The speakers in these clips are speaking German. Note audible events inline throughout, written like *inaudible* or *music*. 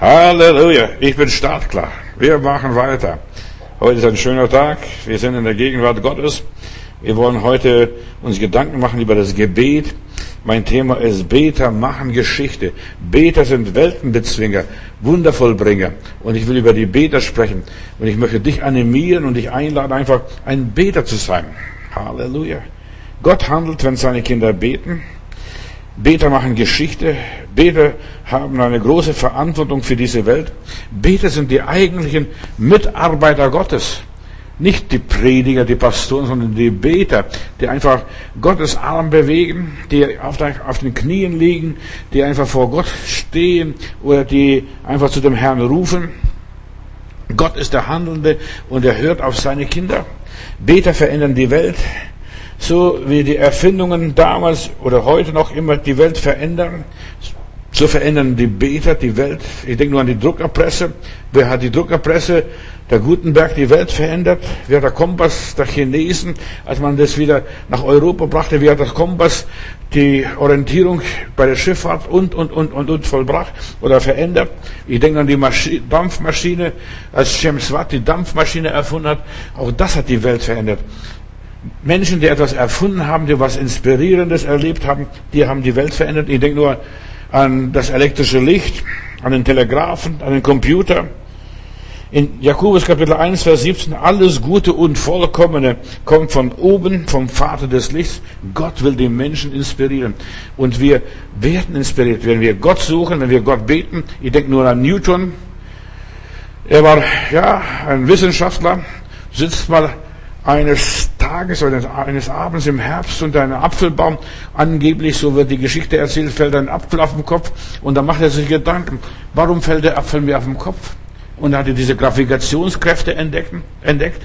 Halleluja, ich bin startklar. Wir machen weiter. Heute ist ein schöner Tag. Wir sind in der Gegenwart Gottes. Wir wollen heute uns Gedanken machen über das Gebet. Mein Thema ist Beter machen Geschichte. Beter sind Weltenbezwinger, Wundervollbringer. Und ich will über die Beter sprechen. Und ich möchte dich animieren und dich einladen, einfach ein Beter zu sein. Halleluja. Gott handelt, wenn seine Kinder beten. Beter machen Geschichte. Beter haben eine große Verantwortung für diese Welt. Beter sind die eigentlichen Mitarbeiter Gottes. Nicht die Prediger, die Pastoren, sondern die Beter, die einfach Gottes Arm bewegen, die auf, den Knien liegen, die einfach vor Gott stehen oder die einfach zu dem Herrn rufen. Gott ist der Handelnde und er hört auf seine Kinder. Beter verändern die Welt so wie die Erfindungen damals oder heute noch immer die Welt verändern, so verändern die Beter die Welt. Ich denke nur an die Druckerpresse. Wer hat die Druckerpresse, der Gutenberg, die Welt verändert? Wer hat der Kompass der Chinesen, als man das wieder nach Europa brachte, hat der Kompass die Orientierung bei der Schifffahrt und, und, und, und, und vollbracht oder verändert? Ich denke an die Maschi Dampfmaschine, als James Watt die Dampfmaschine erfunden hat. Auch das hat die Welt verändert. Menschen, die etwas erfunden haben, die was Inspirierendes erlebt haben, die haben die Welt verändert. Ich denke nur an das elektrische Licht, an den Telegraphen, an den Computer. In Jakobus Kapitel 1, Vers 17, alles Gute und Vollkommene kommt von oben, vom Vater des Lichts. Gott will die Menschen inspirieren. Und wir werden inspiriert, wenn wir Gott suchen, wenn wir Gott beten. Ich denke nur an Newton. Er war, ja, ein Wissenschaftler, sitzt mal eines Tages oder eines Abends im Herbst unter einem Apfelbaum. Angeblich, so wird die Geschichte erzählt, fällt ein Apfel auf den Kopf und dann macht er sich Gedanken, warum fällt der Apfel mir auf den Kopf? Und er hatte diese Gravitationskräfte entdecken, entdeckt.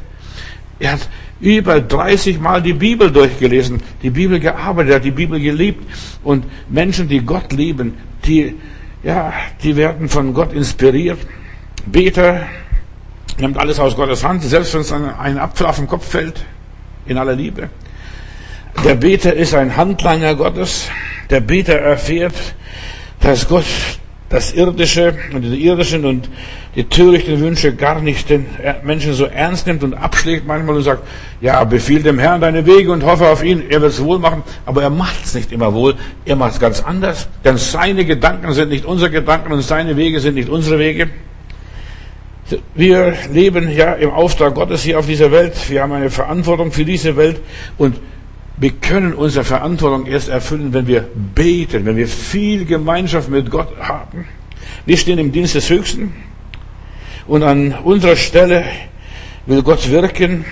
Er hat über 30 Mal die Bibel durchgelesen, die Bibel gearbeitet, er hat die Bibel geliebt. Und Menschen, die Gott lieben, die, ja, die werden von Gott inspiriert. Beter, nimmt alles aus Gottes Hand, selbst wenn es ein Apfel auf den Kopf fällt, in aller Liebe. Der Beter ist ein Handlanger Gottes. Der Beter erfährt, dass Gott das Irdische und die irdischen und die törichten Wünsche gar nicht den Menschen so ernst nimmt und abschlägt manchmal und sagt, ja, befiehl dem Herrn deine Wege und hoffe auf ihn, er wird es wohl machen, aber er macht es nicht immer wohl, er macht es ganz anders, denn seine Gedanken sind nicht unsere Gedanken und seine Wege sind nicht unsere Wege. Wir leben ja im Auftrag Gottes hier auf dieser Welt. Wir haben eine Verantwortung für diese Welt und wir können unsere Verantwortung erst erfüllen, wenn wir beten, wenn wir viel Gemeinschaft mit Gott haben. Wir stehen im Dienst des Höchsten und an unserer Stelle will Gott wirken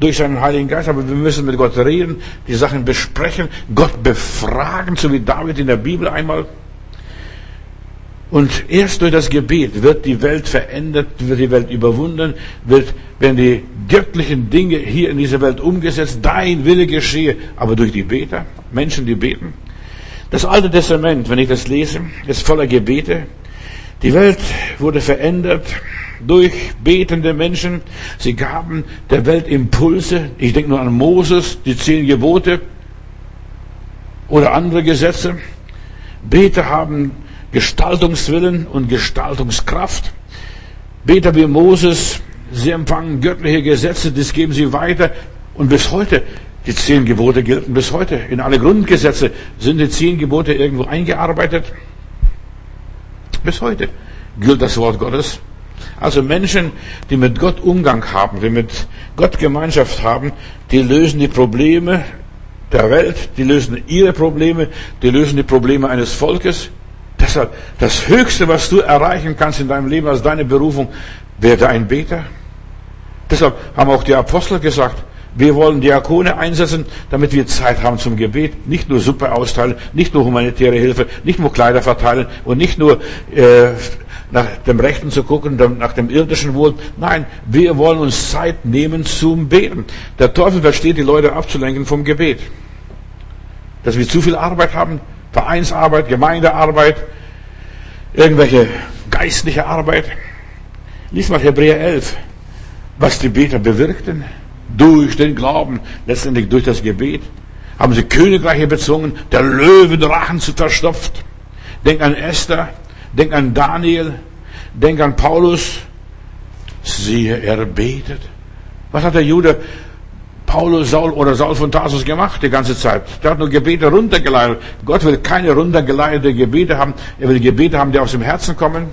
durch seinen Heiligen Geist, aber wir müssen mit Gott reden, die Sachen besprechen, Gott befragen, so wie David in der Bibel einmal und erst durch das Gebet wird die Welt verändert, wird die Welt überwunden, wird, werden die göttlichen Dinge hier in dieser Welt umgesetzt, dein Wille geschehe, aber durch die Beter, Menschen, die beten. Das Alte Testament, wenn ich das lese, ist voller Gebete. Die Welt wurde verändert durch betende Menschen. Sie gaben der Welt Impulse. Ich denke nur an Moses, die zehn Gebote oder andere Gesetze. Beter haben Gestaltungswillen und Gestaltungskraft. Beter wie Moses, sie empfangen göttliche Gesetze, das geben sie weiter. Und bis heute, die zehn Gebote gelten bis heute. In alle Grundgesetze sind die zehn Gebote irgendwo eingearbeitet. Bis heute gilt das Wort Gottes. Also Menschen, die mit Gott Umgang haben, die mit Gott Gemeinschaft haben, die lösen die Probleme der Welt, die lösen ihre Probleme, die lösen die Probleme eines Volkes, Deshalb, das Höchste, was du erreichen kannst in deinem Leben als deine Berufung, werde ein Beter. Deshalb haben auch die Apostel gesagt, wir wollen Diakone einsetzen, damit wir Zeit haben zum Gebet. Nicht nur Suppe austeilen, nicht nur humanitäre Hilfe, nicht nur Kleider verteilen und nicht nur äh, nach dem Rechten zu gucken, nach dem irdischen Wohl. Nein, wir wollen uns Zeit nehmen zum Beten. Der Teufel versteht, die Leute abzulenken vom Gebet. Dass wir zu viel Arbeit haben, Vereinsarbeit, Gemeindearbeit, irgendwelche geistliche Arbeit. Lies mal Hebräer 11, was die Beter bewirkten. Durch den Glauben, letztendlich durch das Gebet, haben sie Königreiche bezwungen, der Löwenrachen zu verstopft. Denk an Esther, denk an Daniel, Denk an Paulus. Siehe, er betet. Was hat der Jude Paulus, Saul oder Saul von Tarsus gemacht die ganze Zeit? Der hat nur Gebete runtergeleitet. Gott will keine runtergeleitete Gebete haben. Er will Gebete haben, die aus dem Herzen kommen.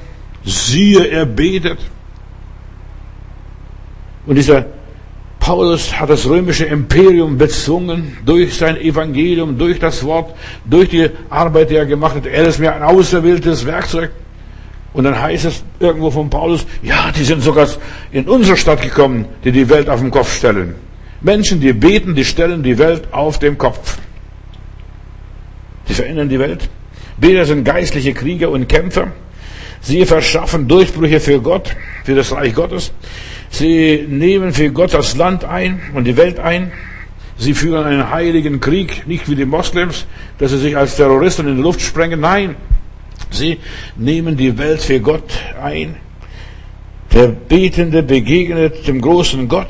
Siehe, er betet. Und dieser Paulus hat das römische Imperium bezwungen durch sein Evangelium, durch das Wort, durch die Arbeit, die er gemacht hat. Er ist mir ein auserwähltes Werkzeug. Und dann heißt es irgendwo von Paulus, ja, die sind sogar in unsere Stadt gekommen, die die Welt auf den Kopf stellen. Menschen, die beten, die stellen die Welt auf den Kopf. Die verändern die Welt. Beter sind geistliche Krieger und Kämpfer. Sie verschaffen Durchbrüche für Gott, für das Reich Gottes. Sie nehmen für Gott das Land ein und die Welt ein. Sie führen einen heiligen Krieg, nicht wie die Moslems, dass sie sich als Terroristen in die Luft sprengen. Nein, sie nehmen die Welt für Gott ein. Der Betende begegnet dem großen Gott,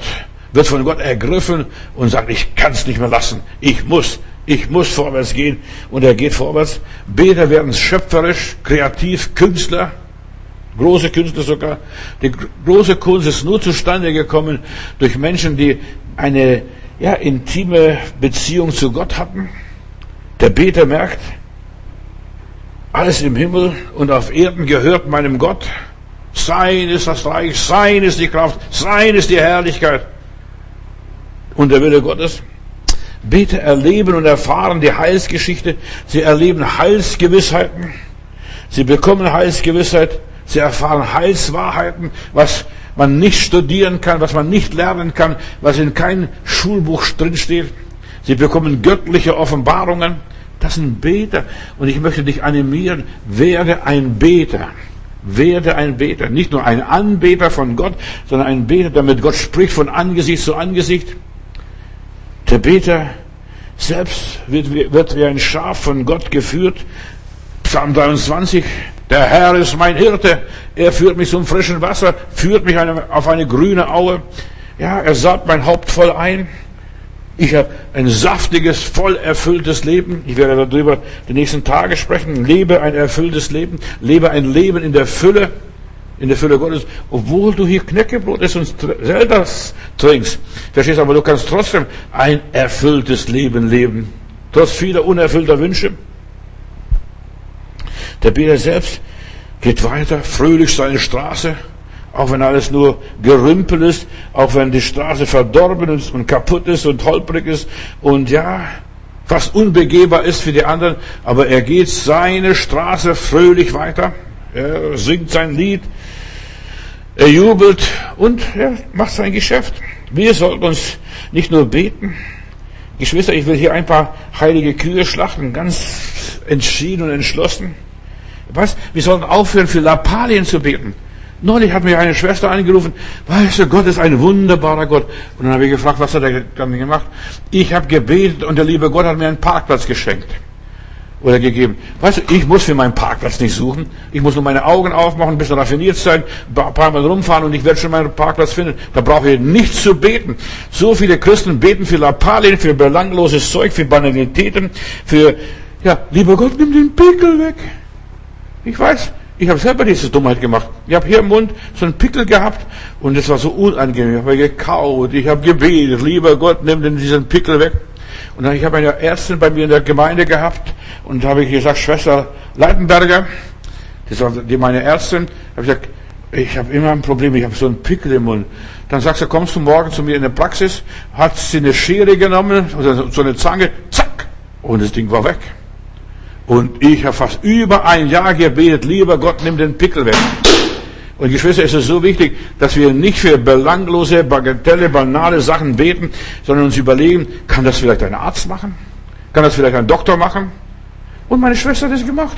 wird von Gott ergriffen und sagt, ich kann es nicht mehr lassen. Ich muss, ich muss vorwärts gehen. Und er geht vorwärts. Beter werden schöpferisch, kreativ, Künstler. Große Künstler sogar. Die große Kunst ist nur zustande gekommen durch Menschen, die eine ja, intime Beziehung zu Gott hatten. Der Beter merkt, alles im Himmel und auf Erden gehört meinem Gott. Sein ist das Reich, sein ist die Kraft, sein ist die Herrlichkeit und der Wille Gottes. Beter erleben und erfahren die Heilsgeschichte. Sie erleben Heilsgewissheiten. Sie bekommen Heilsgewissheit. Sie erfahren Heilswahrheiten, was man nicht studieren kann, was man nicht lernen kann, was in keinem Schulbuch drinsteht. Sie bekommen göttliche Offenbarungen. Das sind Beter. Und ich möchte dich animieren, werde ein Beter. Werde ein Beter. Nicht nur ein Anbeter von Gott, sondern ein Beter, der mit Gott spricht von Angesicht zu Angesicht. Der Beter selbst wird, wird wie ein Schaf von Gott geführt. Psalm 23, der Herr ist mein Hirte. Er führt mich zum frischen Wasser, führt mich auf eine grüne Aue. Ja, er salbt mein Haupt voll ein. Ich habe ein saftiges, voll erfülltes Leben. Ich werde darüber die nächsten Tage sprechen. Lebe ein erfülltes Leben. Lebe ein Leben in der Fülle, in der Fülle Gottes, obwohl du hier Knäckebrot isst und selber trinkst. Verstehst du, aber du kannst trotzdem ein erfülltes Leben leben. Trotz vieler unerfüllter Wünsche. Der Beter selbst geht weiter, fröhlich seine Straße, auch wenn alles nur Gerümpel ist, auch wenn die Straße verdorben ist und kaputt ist und holprig ist und ja, fast unbegehbar ist für die anderen, aber er geht seine Straße fröhlich weiter, er singt sein Lied, er jubelt und er macht sein Geschäft. Wir sollten uns nicht nur beten, Geschwister, ich will hier ein paar heilige Kühe schlachten, ganz entschieden und entschlossen. Was? Wir sollten aufhören, für Lappalien zu beten. Neulich hat mir eine Schwester angerufen, weißt du, Gott ist ein wunderbarer Gott. Und dann habe ich gefragt, was hat er dann gemacht? Ich habe gebetet und der liebe Gott hat mir einen Parkplatz geschenkt. Oder gegeben. Weißt du, ich muss für meinen Parkplatz nicht suchen. Ich muss nur meine Augen aufmachen, ein bisschen raffiniert sein, ein paar Mal rumfahren und ich werde schon meinen Parkplatz finden. Da brauche ich nichts zu beten. So viele Christen beten für Lappalien, für belangloses Zeug, für Banalitäten, für, ja, lieber Gott, nimm den Pickel weg. Ich weiß, ich habe selber diese Dummheit gemacht. Ich habe hier im Mund so einen Pickel gehabt und es war so unangenehm. Ich habe gekaut, ich habe gebetet, lieber Gott, nimm denn diesen Pickel weg. Und dann, ich habe eine Ärztin bei mir in der Gemeinde gehabt und habe ich gesagt, Schwester Leitenberger, das war die meine Ärztin, habe ich gesagt, ich habe immer ein Problem, ich habe so einen Pickel im Mund. Dann sagt sie, kommst du morgen zu mir in der Praxis, hat sie eine Schere genommen oder so eine Zange, zack, und das Ding war weg. Und ich habe fast über ein Jahr gebetet, lieber Gott, nimm den Pickel weg. Und Geschwister, es ist so wichtig, dass wir nicht für belanglose, bagatelle, banale Sachen beten, sondern uns überlegen, kann das vielleicht ein Arzt machen? Kann das vielleicht ein Doktor machen? Und meine Schwester hat das gemacht.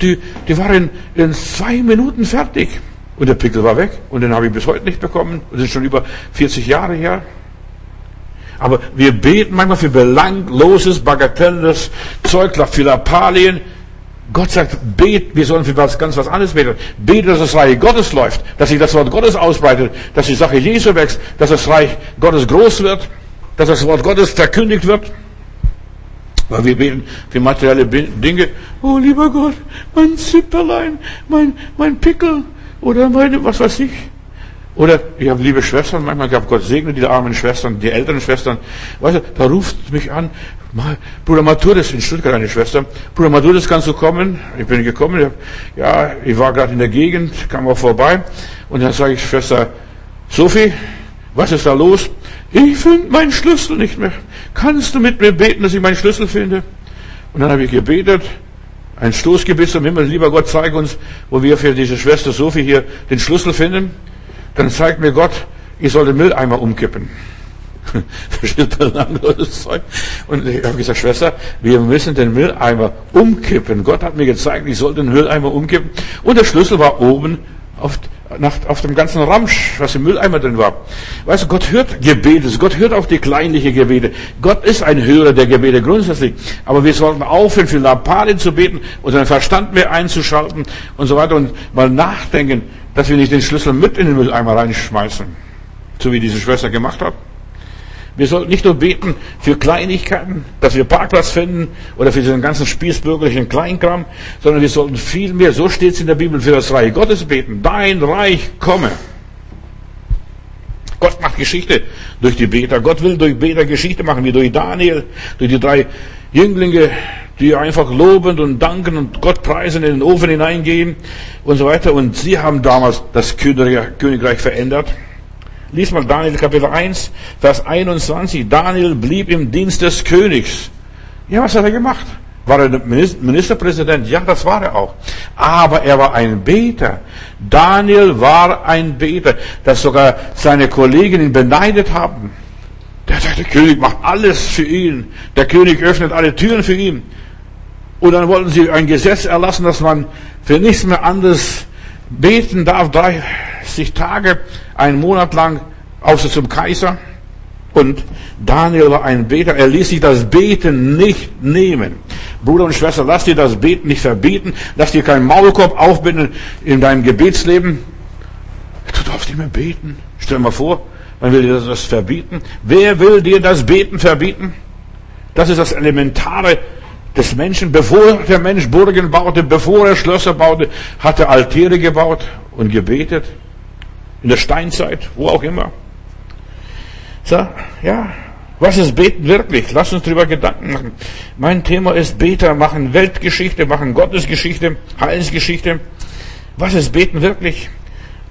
Die, die war in, in zwei Minuten fertig. Und der Pickel war weg. Und den habe ich bis heute nicht bekommen. Das ist schon über 40 Jahre her. Aber wir beten manchmal für belangloses, bagatelles Zeug, für Lappalien. Gott sagt, bet, wir sollen für was ganz was anderes beten. Bete, dass das Reich Gottes läuft, dass sich das Wort Gottes ausbreitet, dass die Sache Jesu wächst, dass das Reich Gottes groß wird, dass das Wort Gottes verkündigt wird. Weil wir beten für materielle Dinge. Oh, lieber Gott, mein Zipperlein, mein, mein Pickel, Oder meine, was weiß ich. Oder ich habe liebe Schwestern, manchmal gab Gott segne die armen Schwestern, die älteren Schwestern. Weißt du, da ruft mich an, Bruder Maturis in Stuttgart, eine Schwester. Bruder Maturis, kannst du kommen? Ich bin gekommen. Ja, ich war gerade in der Gegend, kam auch vorbei. Und dann sage ich, Schwester Sophie, was ist da los? Ich finde meinen Schlüssel nicht mehr. Kannst du mit mir beten, dass ich meinen Schlüssel finde? Und dann habe ich gebetet, ein Stoßgebiss am Himmel, lieber Gott, zeig uns, wo wir für diese Schwester Sophie hier den Schlüssel finden. Dann zeigt mir Gott, ich soll den Mülleimer umkippen. *laughs* Und ich habe gesagt, Schwester, wir müssen den Mülleimer umkippen. Gott hat mir gezeigt, ich soll den Mülleimer umkippen. Und der Schlüssel war oben auf, nach, auf dem ganzen Ramsch, was im Mülleimer drin war. Weißt du, Gott hört Gebete, Gott hört auch die kleinliche Gebete. Gott ist ein Hörer der Gebete grundsätzlich. Aber wir sollten aufhören, für Lappalien zu beten, unseren Verstand mehr einzuschalten und so weiter und mal nachdenken, dass wir nicht den Schlüssel mit in den Mülleimer reinschmeißen. So wie diese Schwester gemacht hat. Wir sollten nicht nur beten für Kleinigkeiten, dass wir Parkplatz finden oder für diesen ganzen spießbürgerlichen Kleinkram, sondern wir sollten vielmehr, so steht es in der Bibel, für das Reich Gottes beten. Dein Reich komme. Gott macht Geschichte durch die Beter. Gott will durch Beter Geschichte machen, wie durch Daniel, durch die drei Jünglinge, die einfach lobend und danken und Gott preisen, in den Ofen hineingehen und so weiter. Und sie haben damals das Königreich verändert. Lies mal Daniel Kapitel 1, Vers 21. Daniel blieb im Dienst des Königs. Ja, was hat er gemacht? War er Ministerpräsident? Ja, das war er auch. Aber er war ein Beter. Daniel war ein Beter, dass sogar seine Kollegen ihn beneidet haben. Der, der, der König macht alles für ihn. Der König öffnet alle Türen für ihn. Und dann wollten sie ein Gesetz erlassen, dass man für nichts mehr anderes beten darf, 30 Tage, einen Monat lang, außer zum Kaiser. Und Daniel war ein Beter. Er ließ sich das Beten nicht nehmen. Bruder und Schwester, lass dir das Beten nicht verbieten. Lass dir keinen Maulkorb aufbinden in deinem Gebetsleben. Du darfst nicht mehr beten. Stell dir mal vor, man will dir das verbieten. Wer will dir das Beten verbieten? Das ist das Elementare des Menschen. Bevor der Mensch Burgen baute, bevor er Schlösser baute, hat er Altäre gebaut und gebetet. In der Steinzeit, wo auch immer. So, ja. Was ist Beten wirklich? Lass uns darüber Gedanken machen. Mein Thema ist Beter machen Weltgeschichte, machen Gottesgeschichte, Heilsgeschichte. Was ist Beten wirklich?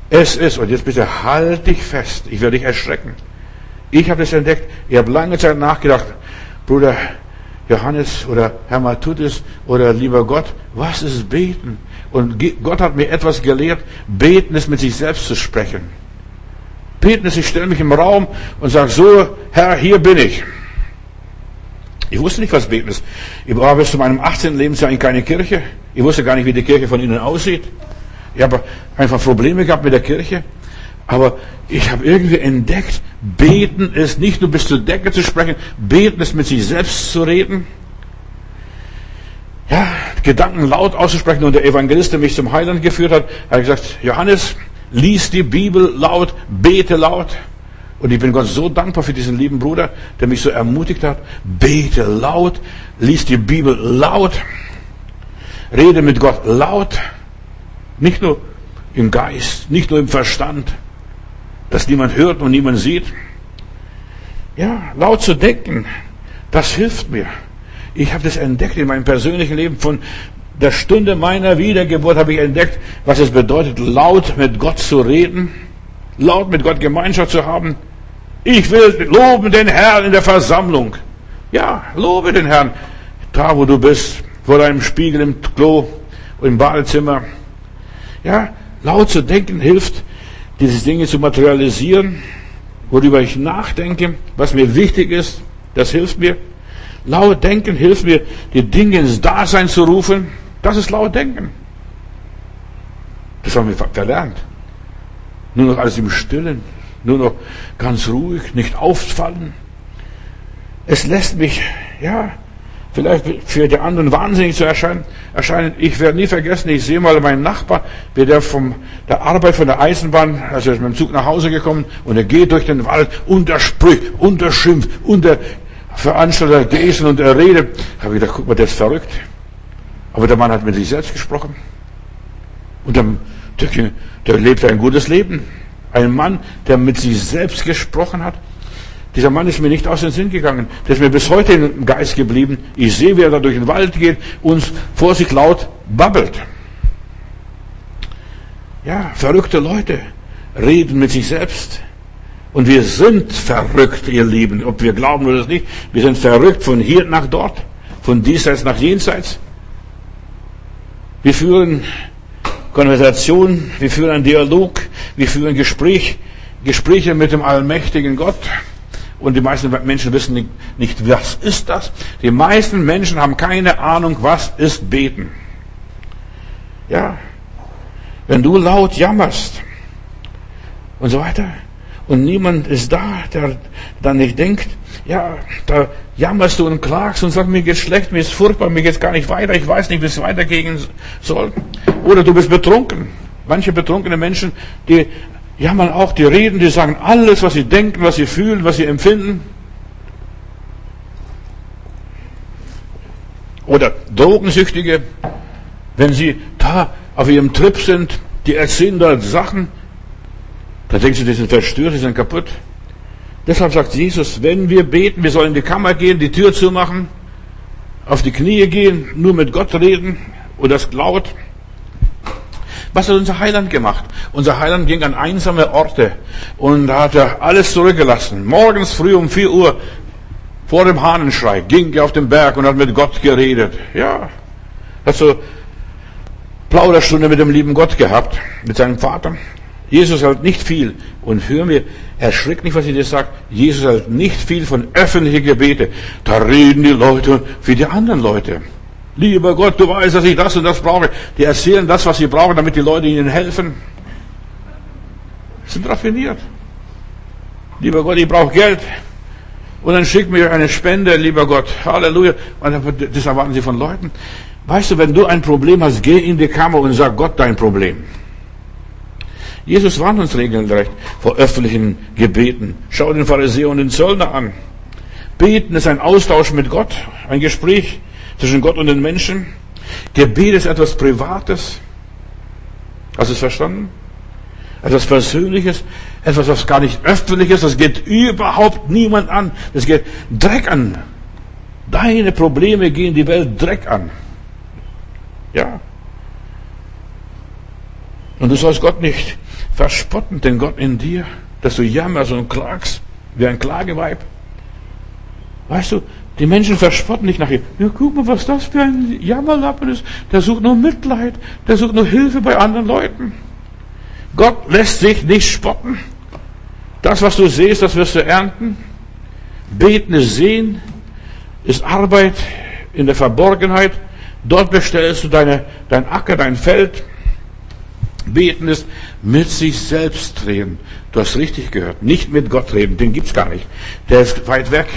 Es ist, und jetzt bitte halt dich fest, ich werde dich erschrecken. Ich habe es entdeckt, ich habe lange Zeit nachgedacht, Bruder Johannes oder Herr Matutis oder lieber Gott, was ist Beten? Und Gott hat mir etwas gelehrt, Beten ist mit sich selbst zu sprechen. Beten ist, ich stelle mich im Raum und sage so, Herr, hier bin ich. Ich wusste nicht, was Beten ist. Ich war bis zu meinem 18. Lebensjahr in keine Kirche. Ich wusste gar nicht, wie die Kirche von innen aussieht. Ich habe einfach Probleme gehabt mit der Kirche. Aber ich habe irgendwie entdeckt, beten ist nicht nur bis zur Decke zu sprechen, beten ist mit sich selbst zu reden. Ja, Gedanken laut auszusprechen und der Evangelist, der mich zum Heiland geführt hat, hat gesagt, Johannes, lies die Bibel laut, bete laut. Und ich bin Gott so dankbar für diesen lieben Bruder, der mich so ermutigt hat. Bete laut, lies die Bibel laut, rede mit Gott laut. Nicht nur im Geist, nicht nur im Verstand, dass niemand hört und niemand sieht. Ja, laut zu denken, das hilft mir. Ich habe das entdeckt in meinem persönlichen Leben. Von der Stunde meiner Wiedergeburt habe ich entdeckt, was es bedeutet, laut mit Gott zu reden, laut mit Gott Gemeinschaft zu haben. Ich will loben den Herrn in der Versammlung. Ja, lobe den Herrn. Da, wo du bist, vor deinem Spiegel im Klo, im Badezimmer. Ja, laut zu denken hilft, diese Dinge zu materialisieren, worüber ich nachdenke, was mir wichtig ist, das hilft mir. Laut Denken hilft mir, die Dinge ins Dasein zu rufen. Das ist laut Denken. Das haben wir verlernt. Nur noch alles im Stillen, nur noch ganz ruhig, nicht auffallen. Es lässt mich, ja, vielleicht für die anderen wahnsinnig zu erscheinen. erscheinen. Ich werde nie vergessen, ich sehe mal meinen Nachbar, wie der von der Arbeit von der Eisenbahn, also er ist mit dem Zug nach Hause gekommen und er geht durch den Wald und er spricht und er schimpft und der Veranstalter gelesen und er redet. Habe ich gedacht, guck mal, der ist verrückt. Aber der Mann hat mit sich selbst gesprochen. Und der, der, der lebte ein gutes Leben. Ein Mann, der mit sich selbst gesprochen hat. Dieser Mann ist mir nicht aus dem Sinn gegangen. Der ist mir bis heute im Geist geblieben. Ich sehe, wie er da durch den Wald geht und vor sich laut babbelt. Ja, verrückte Leute reden mit sich selbst. Und wir sind verrückt, ihr Lieben, ob wir glauben oder nicht. Wir sind verrückt von hier nach dort, von diesseits nach jenseits. Wir führen Konversation, wir führen einen Dialog, wir führen Gespräch, Gespräche mit dem allmächtigen Gott. Und die meisten Menschen wissen nicht, was ist das. Die meisten Menschen haben keine Ahnung, was ist Beten. Ja, wenn du laut jammerst und so weiter und niemand ist da, der dann nicht denkt, ja, da jammerst du und klagst und sagst, mir geht's schlecht, mir ist furchtbar, mir geht's gar nicht weiter, ich weiß nicht, wie es weitergehen soll. Oder du bist betrunken. Manche betrunkene Menschen, die jammern auch, die reden, die sagen alles, was sie denken, was sie fühlen, was sie empfinden. Oder Drogensüchtige, wenn sie da auf ihrem Trip sind, die erzählen da Sachen, da denken sie, die sind verstört, die sind kaputt. Deshalb sagt Jesus, wenn wir beten, wir sollen in die Kammer gehen, die Tür zumachen, auf die Knie gehen, nur mit Gott reden und das laut. Was hat unser Heiland gemacht? Unser Heiland ging an einsame Orte und hat alles zurückgelassen. Morgens früh um vier Uhr vor dem Hahnenschrei ging er auf den Berg und hat mit Gott geredet. Ja, hat so Plauderstunde mit dem lieben Gott gehabt, mit seinem Vater. Jesus hält nicht viel. Und hör mir, erschrick nicht, was ich dir sage. Jesus hält nicht viel von öffentlichen Gebete. Da reden die Leute wie die anderen Leute. Lieber Gott, du weißt, dass ich das und das brauche. Die erzählen das, was sie brauchen, damit die Leute ihnen helfen. Sind raffiniert. Lieber Gott, ich brauche Geld. Und dann schick mir eine Spende, lieber Gott. Halleluja. Das erwarten sie von Leuten. Weißt du, wenn du ein Problem hast, geh in die Kammer und sag Gott dein Problem. Jesus warnt uns regelrecht vor öffentlichen Gebeten. Schau den Pharisäer und den Zöllner an. Beten ist ein Austausch mit Gott, ein Gespräch zwischen Gott und den Menschen. Gebet ist etwas Privates. Hast du es verstanden? Etwas Persönliches, etwas, was gar nicht öffentlich ist, das geht überhaupt niemand an. Das geht Dreck an. Deine Probleme gehen die Welt Dreck an. Ja. Und du sollst Gott nicht verspotten, den Gott in dir, dass du jammerst und klagst, wie ein Klageweib. Weißt du, die Menschen verspotten nicht nach ihm. Ja, guck mal, was das für ein Jammerlappen ist. Der sucht nur Mitleid, der sucht nur Hilfe bei anderen Leuten. Gott lässt sich nicht spotten. Das, was du siehst, das wirst du ernten. Beten ist Sehen, ist Arbeit in der Verborgenheit. Dort bestellst du deine, dein Acker, dein Feld. Beten ist mit sich selbst reden. Du hast richtig gehört. Nicht mit Gott reden. Den gibt's gar nicht. Der ist weit weg.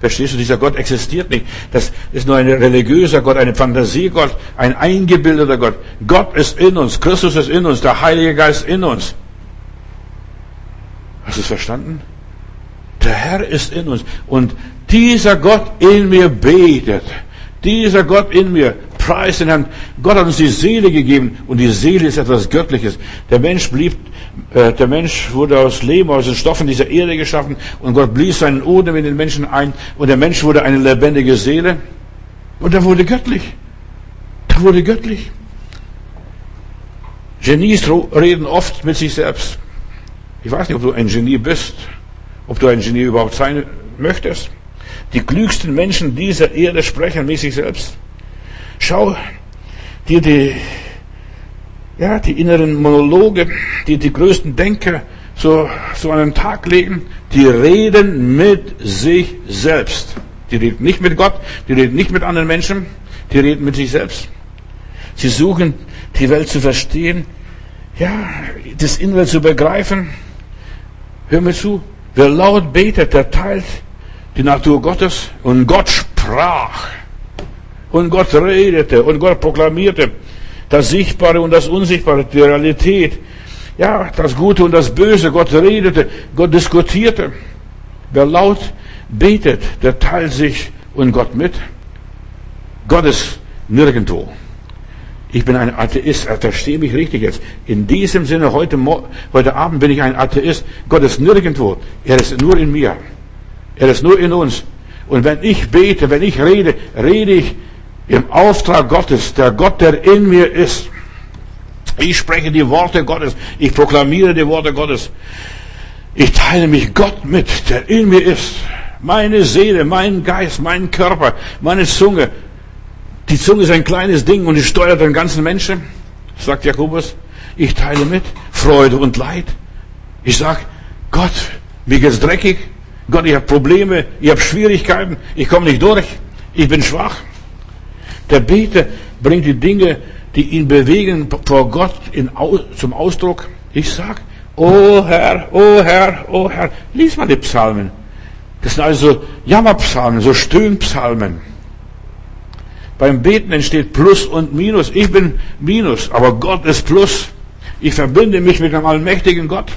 Verstehst du? Dieser Gott existiert nicht. Das ist nur ein religiöser Gott, eine Fantasiegott, ein eingebildeter Gott. Gott ist in uns. Christus ist in uns. Der Heilige Geist in uns. Hast du es verstanden? Der Herr ist in uns. Und dieser Gott in mir betet. Dieser Gott in mir preist den Herrn. Gott hat uns die Seele gegeben und die Seele ist etwas Göttliches. Der Mensch blieb, äh, der Mensch wurde aus Leben, aus den Stoffen dieser Erde geschaffen und Gott blies seinen Odem in den Menschen ein und der Mensch wurde eine lebendige Seele und er wurde göttlich. Er wurde göttlich. Genies reden oft mit sich selbst. Ich weiß nicht, ob du ein Genie bist, ob du ein Genie überhaupt sein möchtest. Die klügsten Menschen dieser Erde sprechen mit sich selbst. Schau dir die, ja, die inneren Monologe, die die größten Denker so, so an den Tag legen, die reden mit sich selbst. Die reden nicht mit Gott, die reden nicht mit anderen Menschen, die reden mit sich selbst. Sie suchen, die Welt zu verstehen, ja, das Innere zu begreifen. Hör mir zu, wer laut betet, der teilt die Natur Gottes und Gott sprach. Und Gott redete und Gott proklamierte das Sichtbare und das Unsichtbare, die Realität. Ja, das Gute und das Böse. Gott redete, Gott diskutierte. Wer laut betet, der teilt sich und Gott mit. Gott ist nirgendwo. Ich bin ein Atheist. Verstehe mich richtig jetzt. In diesem Sinne, heute, heute Abend bin ich ein Atheist. Gott ist nirgendwo. Er ist nur in mir. Er ist nur in uns. Und wenn ich bete, wenn ich rede, rede ich im Auftrag Gottes, der Gott, der in mir ist. Ich spreche die Worte Gottes. Ich proklamiere die Worte Gottes. Ich teile mich Gott mit, der in mir ist. Meine Seele, mein Geist, mein Körper, meine Zunge. Die Zunge ist ein kleines Ding und die steuert den ganzen Menschen, sagt Jakobus. Ich teile mit Freude und Leid. Ich sag, Gott, mir geht's dreckig. Gott, ich habe Probleme, ich habe Schwierigkeiten, ich komme nicht durch, ich bin schwach. Der Beter bringt die Dinge, die ihn bewegen, vor Gott in, zum Ausdruck. Ich sag, oh Herr, oh Herr, oh Herr, lies mal die Psalmen. Das sind also Jammerpsalmen, so Stöhnpsalmen. Beim Beten entsteht Plus und Minus. Ich bin Minus, aber Gott ist Plus. Ich verbinde mich mit dem allmächtigen Gott.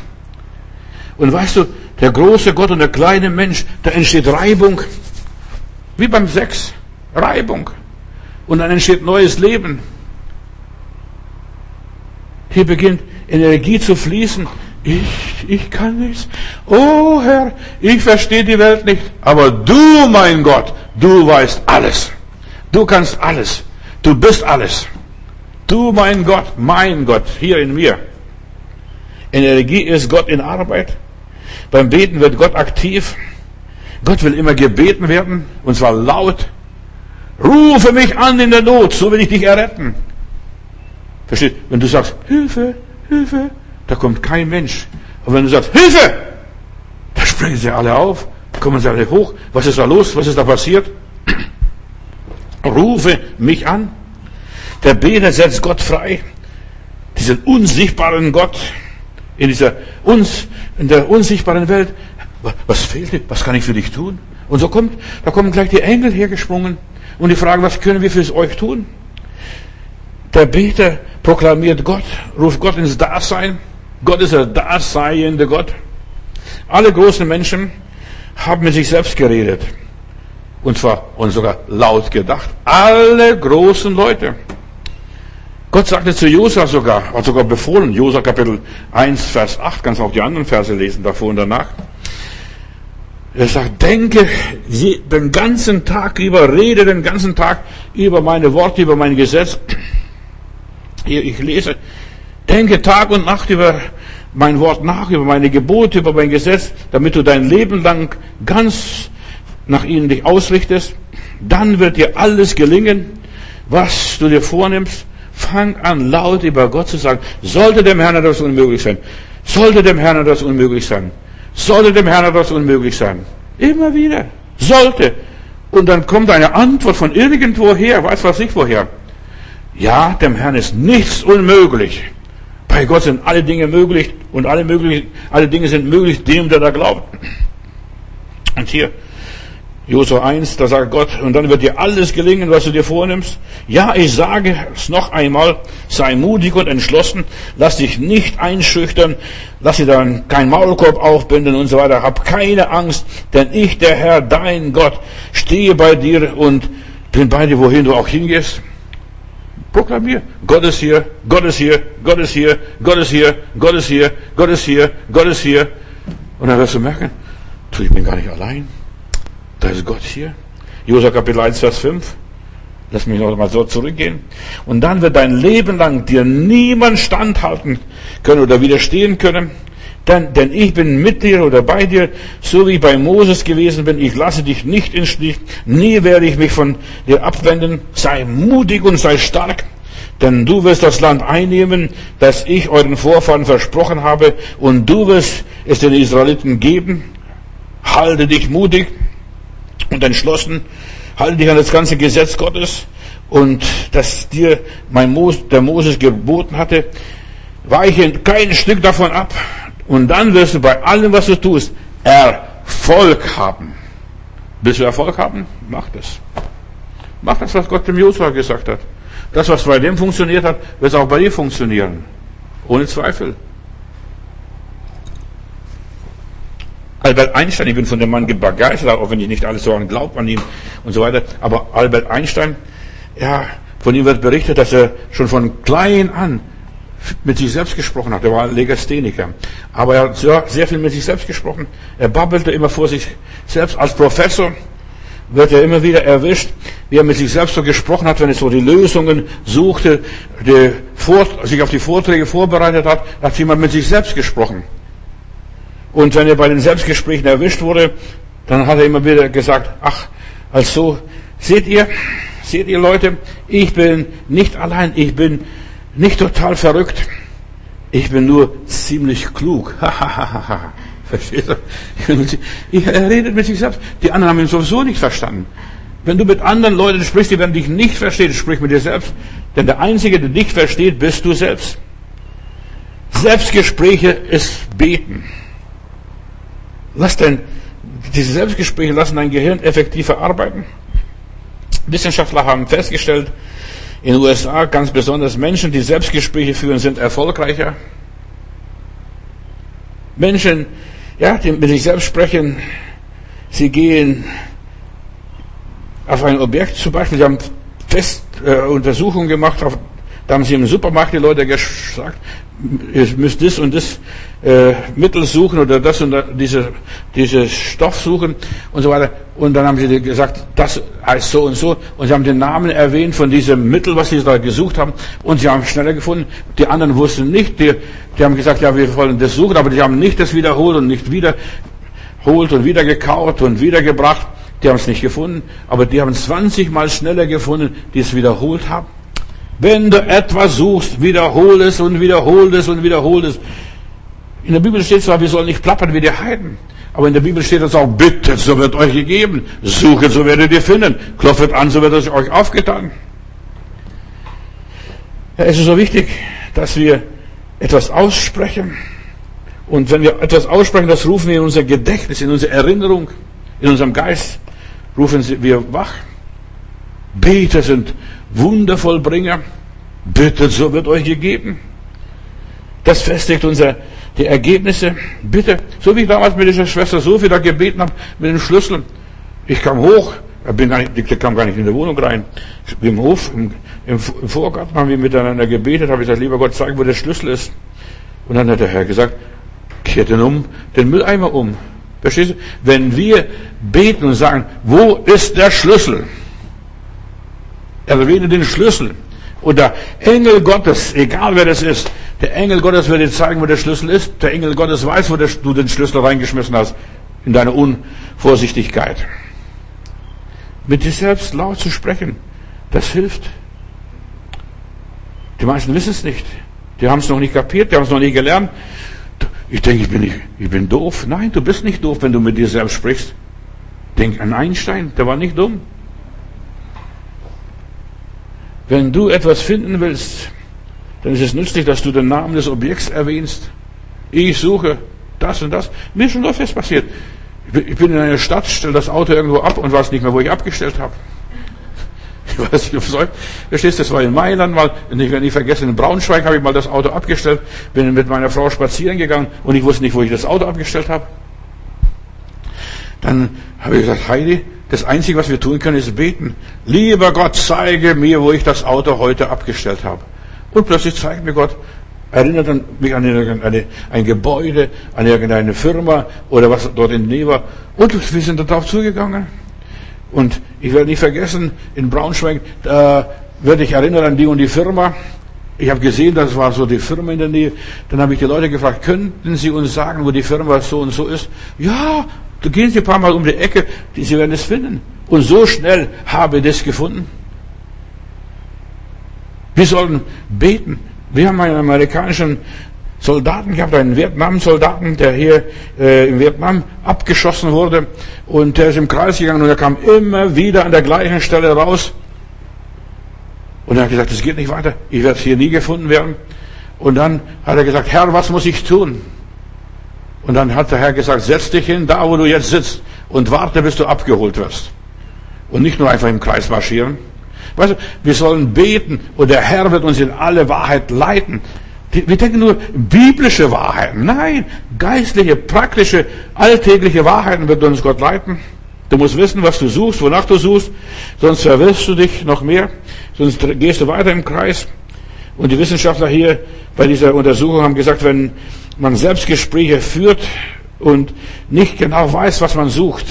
Und weißt du, der große Gott und der kleine Mensch, da entsteht Reibung. Wie beim Sex. Reibung. Und dann entsteht neues Leben. Hier beginnt Energie zu fließen. Ich, ich kann nichts. Oh Herr, ich verstehe die Welt nicht. Aber du, mein Gott, du weißt alles. Du kannst alles. Du bist alles. Du, mein Gott, mein Gott, hier in mir. Energie ist Gott in Arbeit. Beim Beten wird Gott aktiv. Gott will immer gebeten werden, und zwar laut. Rufe mich an in der Not, so will ich dich erretten. Versteht? Wenn du sagst, Hilfe, Hilfe, da kommt kein Mensch. Aber wenn du sagst, Hilfe, da springen sie alle auf, kommen sie alle hoch. Was ist da los? Was ist da passiert? *clears throat* Rufe mich an. Der Beter setzt Gott frei. Diesen unsichtbaren Gott in dieser uns, in der unsichtbaren Welt. Was fehlt dir? Was kann ich für dich tun? Und so kommt, da kommen gleich die Engel hergesprungen und die fragen, was können wir für euch tun? Der Beter proklamiert Gott, ruft Gott ins Dasein. Gott ist der daseiende Gott. Alle großen Menschen haben mit sich selbst geredet. Und zwar, und sogar laut gedacht. Alle großen Leute. Gott sagte zu Josa sogar, hat sogar befohlen, Josa Kapitel 1, Vers 8, kannst auch die anderen Verse lesen, davor und danach. Er sagt, denke den ganzen Tag über, rede den ganzen Tag über meine Worte, über mein Gesetz. Hier, ich lese, denke Tag und Nacht über mein Wort nach, über meine Gebote, über mein Gesetz, damit du dein Leben lang ganz nach ihnen dich ausrichtest. Dann wird dir alles gelingen, was du dir vornimmst. Fang an, laut über Gott zu sagen, sollte dem Herrn etwas unmöglich sein. Sollte dem Herrn etwas unmöglich sein. Sollte dem Herrn etwas unmöglich sein. Immer wieder. Sollte. Und dann kommt eine Antwort von irgendwo her, weiß was ich woher. Ja, dem Herrn ist nichts unmöglich. Bei Gott sind alle Dinge möglich und alle, möglich, alle Dinge sind möglich dem, der da glaubt. Und hier, Josua 1, da sagt Gott, und dann wird dir alles gelingen, was du dir vornimmst. Ja, ich sage es noch einmal, sei mutig und entschlossen, lass dich nicht einschüchtern, lass dir dann kein Maulkorb aufbinden und so weiter. Hab keine Angst, denn ich, der Herr, dein Gott, stehe bei dir und bin bei dir, wohin du auch hingehst. Proklamier. Gott ist hier, Gott ist hier, Gott ist hier, Gott ist hier, Gott ist hier, Gott ist hier, Gott ist hier. Und dann wirst du merken, ich bin gar nicht allein. Da ist Gott hier. Josua Kapitel 1, Vers 5. Lass mich noch mal so zurückgehen. Und dann wird dein Leben lang dir niemand standhalten können oder widerstehen können. Denn, denn ich bin mit dir oder bei dir, so wie ich bei Moses gewesen bin. Ich lasse dich nicht in Stich. Nie werde ich mich von dir abwenden. Sei mutig und sei stark. Denn du wirst das Land einnehmen, das ich euren Vorfahren versprochen habe. Und du wirst es den Israeliten geben. Halte dich mutig und entschlossen, halte dich an das ganze Gesetz Gottes und das dir mein Mos, der Moses geboten hatte, weiche kein Stück davon ab und dann wirst du bei allem, was du tust, Erfolg haben. Willst du Erfolg haben? Mach das. Mach das, was Gott dem Josua gesagt hat. Das, was bei dem funktioniert hat, wird auch bei dir funktionieren. Ohne Zweifel. Albert Einstein, ich bin von dem Mann begeistert, auch wenn ich nicht alles so an glaube an ihn und so weiter. Aber Albert Einstein, ja, Von ihm wird berichtet, dass er schon von klein an mit sich selbst gesprochen hat. Er war Legastheniker. Aber er hat sehr viel mit sich selbst gesprochen. Er babbelte immer vor sich selbst. Als Professor wird er immer wieder erwischt, wie er mit sich selbst so gesprochen hat, wenn er so die Lösungen suchte, die sich auf die Vorträge vorbereitet hat, hat jemand mit sich selbst gesprochen. Und wenn er bei den Selbstgesprächen erwischt wurde, dann hat er immer wieder gesagt, ach, also, seht ihr, seht ihr Leute, ich bin nicht allein, ich bin nicht total verrückt. Ich bin nur ziemlich klug. *laughs* Verstehst du? Er redet mit sich selbst. Die anderen haben ihn sowieso nicht verstanden. Wenn du mit anderen Leuten sprichst, die werden dich nicht verstehen, sprich mit dir selbst. Denn der Einzige, der dich versteht, bist du selbst. Selbstgespräche ist Beten. Lass dein, diese Selbstgespräche lassen dein Gehirn effektiver arbeiten. Wissenschaftler haben festgestellt, in den USA ganz besonders Menschen, die Selbstgespräche führen, sind erfolgreicher. Menschen, ja, die mit sich selbst sprechen, sie gehen auf ein Objekt zum Beispiel, sie haben Fest, äh, Untersuchungen gemacht, auf, da haben sie im Supermarkt die Leute gesagt, ihr müsst das und das äh, Mittel suchen oder das und das, diese, diese Stoff suchen und so weiter. Und dann haben sie gesagt, das heißt so und so. Und sie haben den Namen erwähnt von diesem Mittel, was sie da gesucht haben. Und sie haben schneller gefunden. Die anderen wussten nicht. Die, die haben gesagt, ja, wir wollen das suchen, aber die haben nicht das wiederholt und nicht wiederholt und wieder gekaut und wiedergebracht. Die haben es nicht gefunden. Aber die haben 20 Mal schneller gefunden, die es wiederholt haben. Wenn du etwas suchst, wiederhol es und wiederhol es und wiederhol es. In der Bibel steht zwar, wir sollen nicht plappern wie die Heiden, aber in der Bibel steht es auch, bittet, so wird euch gegeben. Suchet, so werdet ihr finden. Klopfet an, so wird es euch aufgetan. Ja, es ist so wichtig, dass wir etwas aussprechen. Und wenn wir etwas aussprechen, das rufen wir in unser Gedächtnis, in unsere Erinnerung, in unserem Geist, rufen wir wach. Beter sind Wundervollbringer. Bittet, so wird euch gegeben. Das festigt unser, die Ergebnisse. Bitte, so wie ich damals mit dieser Schwester Sophie da gebeten habe, mit dem Schlüssel. Ich kam hoch, bin gar nicht, die kam gar nicht in die Wohnung rein. Im Hof, im, im, im Vorgarten haben wir miteinander gebetet, habe ich gesagt, lieber Gott, zeig, wo der Schlüssel ist. Und dann hat der Herr gesagt, kehrt den um, den Mülleimer um. Verstehst du? Wenn wir beten und sagen, wo ist der Schlüssel? Erwähne den Schlüssel. Und der Engel Gottes, egal wer das ist, der Engel Gottes wird dir zeigen, wo der Schlüssel ist. Der Engel Gottes weiß, wo du den Schlüssel reingeschmissen hast, in deiner Unvorsichtigkeit. Mit dir selbst laut zu sprechen, das hilft. Die meisten wissen es nicht. Die haben es noch nicht kapiert, die haben es noch nie gelernt. Ich denke, ich bin, nicht, ich bin doof. Nein, du bist nicht doof, wenn du mit dir selbst sprichst. Denk an Einstein, der war nicht dumm. Wenn du etwas finden willst, dann ist es nützlich, dass du den Namen des Objekts erwähnst. Ich suche das und das. Mir ist schon so fest passiert. Ich bin in einer Stadt, stelle das Auto irgendwo ab und weiß nicht mehr, wo ich abgestellt habe. Ich weiß nicht, ob soll. Verstehst du, das war in Mailand mal, ich werde nie vergessen, in Braunschweig habe ich mal das Auto abgestellt, bin mit meiner Frau spazieren gegangen und ich wusste nicht, wo ich das Auto abgestellt habe. Dann habe ich gesagt, Heidi, das Einzige, was wir tun können, ist beten. Lieber Gott, zeige mir, wo ich das Auto heute abgestellt habe. Und plötzlich zeigt mir Gott, erinnert mich an eine, ein Gebäude, an irgendeine Firma oder was dort in Nähe war. Und wir sind darauf zugegangen. Und ich werde nicht vergessen, in Braunschweig, da werde ich erinnern an die und die Firma. Ich habe gesehen, das war so die Firma in der Nähe. Dann habe ich die Leute gefragt, könnten Sie uns sagen, wo die Firma so und so ist? Ja, Du gehst ein paar Mal um die Ecke, sie werden es finden. Und so schnell habe ich das gefunden. Wir sollen beten. Wir haben einen amerikanischen Soldaten gehabt, einen Vietnam-Soldaten, der hier äh, in Vietnam abgeschossen wurde. Und der ist im Kreis gegangen und er kam immer wieder an der gleichen Stelle raus. Und er hat gesagt, das geht nicht weiter. Ich werde hier nie gefunden werden. Und dann hat er gesagt, Herr, was muss ich tun? Und dann hat der Herr gesagt, setz dich hin, da wo du jetzt sitzt und warte, bis du abgeholt wirst. Und nicht nur einfach im Kreis marschieren. Weißt du, wir sollen beten und der Herr wird uns in alle Wahrheit leiten. Wir denken nur biblische Wahrheiten. Nein, geistliche, praktische, alltägliche Wahrheiten wird uns Gott leiten. Du musst wissen, was du suchst, wonach du suchst, sonst verwirrst du dich noch mehr, sonst gehst du weiter im Kreis. Und die Wissenschaftler hier bei dieser Untersuchung haben gesagt, wenn man Selbstgespräche führt und nicht genau weiß, was man sucht,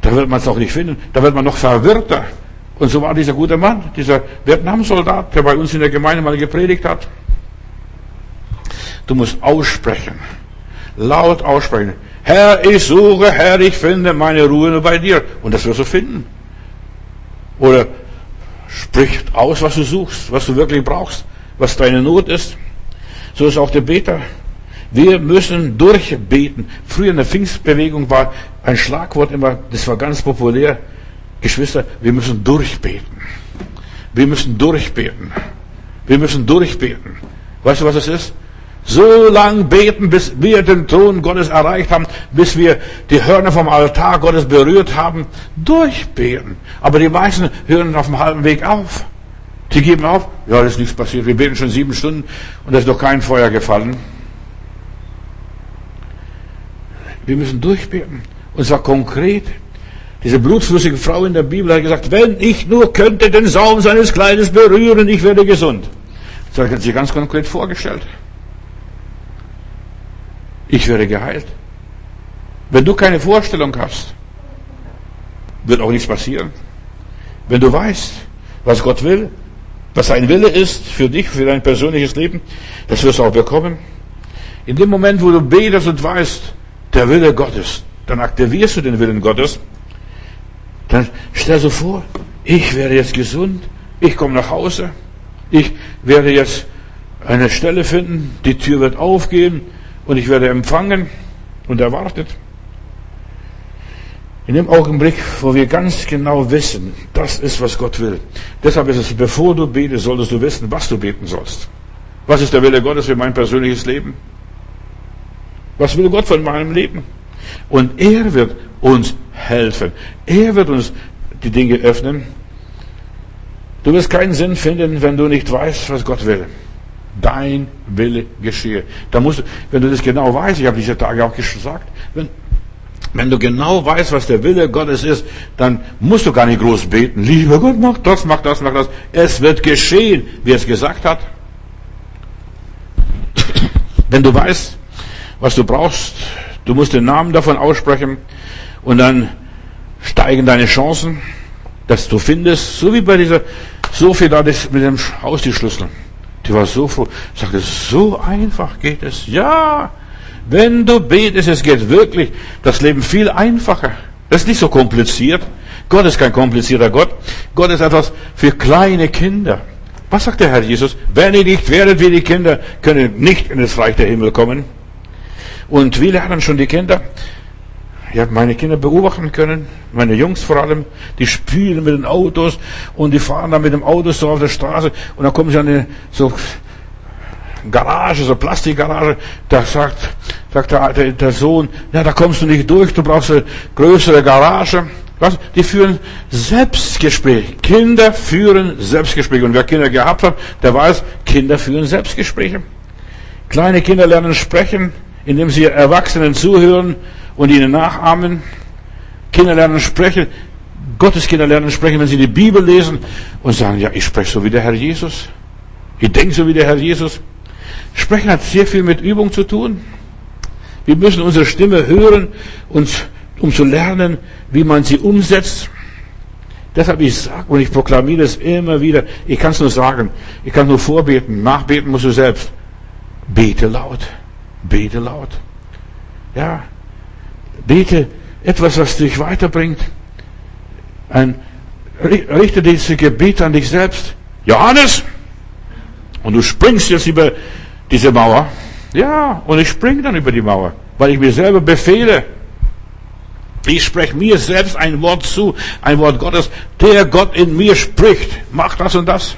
dann wird man es auch nicht finden. Da wird man noch verwirrter. Und so war dieser gute Mann, dieser Vietnamsoldat, der bei uns in der Gemeinde mal gepredigt hat. Du musst aussprechen. Laut aussprechen. Herr, ich suche, Herr, ich finde meine Ruhe nur bei dir. Und das wirst du finden. Oder sprich aus, was du suchst, was du wirklich brauchst, was deine Not ist. So ist auch der Beter. Wir müssen durchbeten. Früher in der Pfingstbewegung war ein Schlagwort immer, das war ganz populär. Geschwister, wir müssen durchbeten. Wir müssen durchbeten. Wir müssen durchbeten. Weißt du, was es ist? So lang beten, bis wir den Thron Gottes erreicht haben, bis wir die Hörner vom Altar Gottes berührt haben. Durchbeten. Aber die meisten hören auf dem halben Weg auf. Die geben auf. Ja, da ist nichts passiert. Wir beten schon sieben Stunden und da ist noch kein Feuer gefallen. Wir müssen durchbeten. Und zwar konkret. Diese blutflüssige Frau in der Bibel hat gesagt, wenn ich nur könnte den Saum seines Kleides berühren, ich werde gesund. Das hat sie ganz konkret vorgestellt. Ich werde geheilt. Wenn du keine Vorstellung hast, wird auch nichts passieren. Wenn du weißt, was Gott will, was sein Wille ist für dich, für dein persönliches Leben, das wirst du auch bekommen. In dem Moment, wo du betest und weißt, der Wille Gottes, dann aktivierst du den Willen Gottes. Dann stell dir vor, ich werde jetzt gesund, ich komme nach Hause, ich werde jetzt eine Stelle finden, die Tür wird aufgehen und ich werde empfangen und erwartet. In dem Augenblick, wo wir ganz genau wissen, das ist, was Gott will. Deshalb ist es, bevor du betest, solltest du wissen, was du beten sollst. Was ist der Wille Gottes für mein persönliches Leben? Was will Gott von meinem Leben? Und er wird uns helfen. Er wird uns die Dinge öffnen. Du wirst keinen Sinn finden, wenn du nicht weißt, was Gott will. Dein Wille geschehe. Da musst du, wenn du das genau weißt, ich habe diese Tage auch gesagt, wenn, wenn du genau weißt, was der Wille Gottes ist, dann musst du gar nicht groß beten. Lieber Gott, mach das, mach das, mach das. Es wird geschehen, wie er es gesagt hat. Wenn du weißt, was du brauchst. Du musst den Namen davon aussprechen und dann steigen deine Chancen, dass du findest, so wie bei dieser Sophie da mit dem Haus die Schlüssel. Die war so froh. Sagte, so einfach geht es. Ja, wenn du betest, es geht wirklich das Leben viel einfacher. Das ist nicht so kompliziert. Gott ist kein komplizierter Gott. Gott ist etwas für kleine Kinder. Was sagt der Herr Jesus? Wenn ihr nicht werdet wie die Kinder, könnt ihr nicht in das Reich der Himmel kommen. Und wir lernen schon die Kinder. Ich habe meine Kinder beobachten können, meine Jungs vor allem, die spielen mit den Autos und die fahren dann mit dem Auto so auf der Straße und dann kommen sie an eine so Garage, so Plastikgarage, da sagt, sagt der, der, der Sohn, ja, da kommst du nicht durch, du brauchst eine größere Garage. Was? Die führen Selbstgespräche. Kinder führen Selbstgespräche. Und wer Kinder gehabt hat, der weiß, Kinder führen Selbstgespräche. Kleine Kinder lernen sprechen, indem sie Erwachsenen zuhören und ihnen nachahmen. Kinder lernen sprechen, Gottes Kinder lernen sprechen, wenn sie die Bibel lesen und sagen, ja, ich spreche so wie der Herr Jesus. Ich denke so wie der Herr Jesus. Sprechen hat sehr viel mit Übung zu tun. Wir müssen unsere Stimme hören, uns, um zu lernen, wie man sie umsetzt. Deshalb ich sage und ich proklamiere es immer wieder. Ich kann es nur sagen. Ich kann nur vorbeten. Nachbeten musst du selbst. Bete laut. Bete laut. Ja, bete etwas, was dich weiterbringt. Ein, richte diese Gebet an dich selbst. Johannes! Und du springst jetzt über diese Mauer. Ja, und ich springe dann über die Mauer, weil ich mir selber befehle. Ich spreche mir selbst ein Wort zu, ein Wort Gottes. Der Gott in mir spricht. Mach das und das.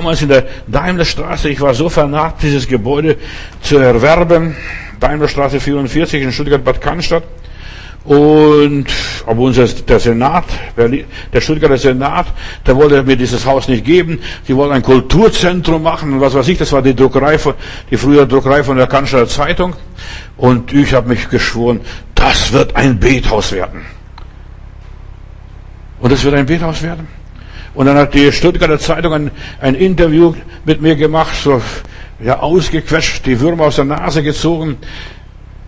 damals in der Daimlerstraße, ich war so vernarbt, dieses Gebäude zu erwerben. Daimlerstraße 44 in Stuttgart-Bad Cannstatt. Und aber unser, der Senat, der Stuttgarter Senat, der wollte mir dieses Haus nicht geben. Die wollten ein Kulturzentrum machen und was weiß ich. Das war die Druckerei von, die frühere Druckerei von der Kanzler Zeitung. Und ich habe mich geschworen, das wird ein Bethaus werden. Und es wird ein Bethaus werden. Und dann hat die Stuttgarter Zeitung ein, ein Interview mit mir gemacht, so ja ausgequetscht, die Würmer aus der Nase gezogen.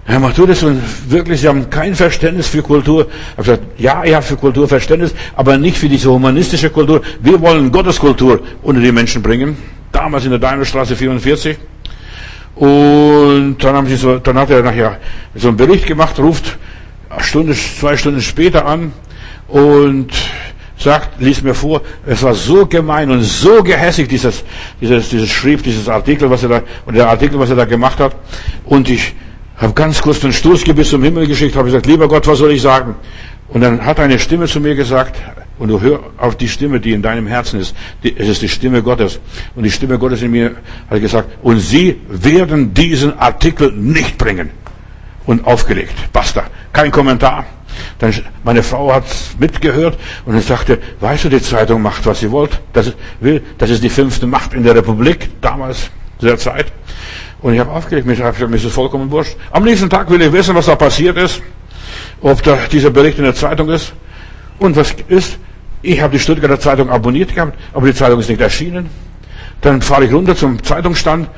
Herr Matthäus, wirklich, Sie haben kein Verständnis für Kultur. Ich habe gesagt, ja, ich habe für Kultur Verständnis, aber nicht für diese humanistische Kultur. Wir wollen Gotteskultur unter die Menschen bringen. Damals in der Daimlerstraße 44. Und dann haben sie so, dann hat er nachher so einen Bericht gemacht, ruft eine Stunde, zwei Stunden später an und sagt, liest mir vor, es war so gemein und so gehässig, dieses, dieses, dieses Schrift, dieses Artikel, was er da, und der Artikel, was er da gemacht hat. Und ich habe ganz kurz den Stoßgebiss zum Himmel geschickt, habe gesagt, lieber Gott, was soll ich sagen? Und dann hat eine Stimme zu mir gesagt, und du hör auf die Stimme, die in deinem Herzen ist. Die, es ist die Stimme Gottes. Und die Stimme Gottes in mir hat gesagt, und sie werden diesen Artikel nicht bringen. Und aufgelegt. Basta. Kein Kommentar. Dann, meine Frau hat mitgehört und ich sagte, weißt du, die Zeitung macht, was sie wollt, das will. Das ist die fünfte Macht in der Republik, damals, zu der Zeit. Und ich habe hab mir ist es vollkommen wurscht. Am nächsten Tag will ich wissen, was da passiert ist, ob da dieser Bericht in der Zeitung ist. Und was ist? Ich habe die Stuttgarter Zeitung abonniert gehabt, aber die Zeitung ist nicht erschienen. Dann fahre ich runter zum Zeitungsstand,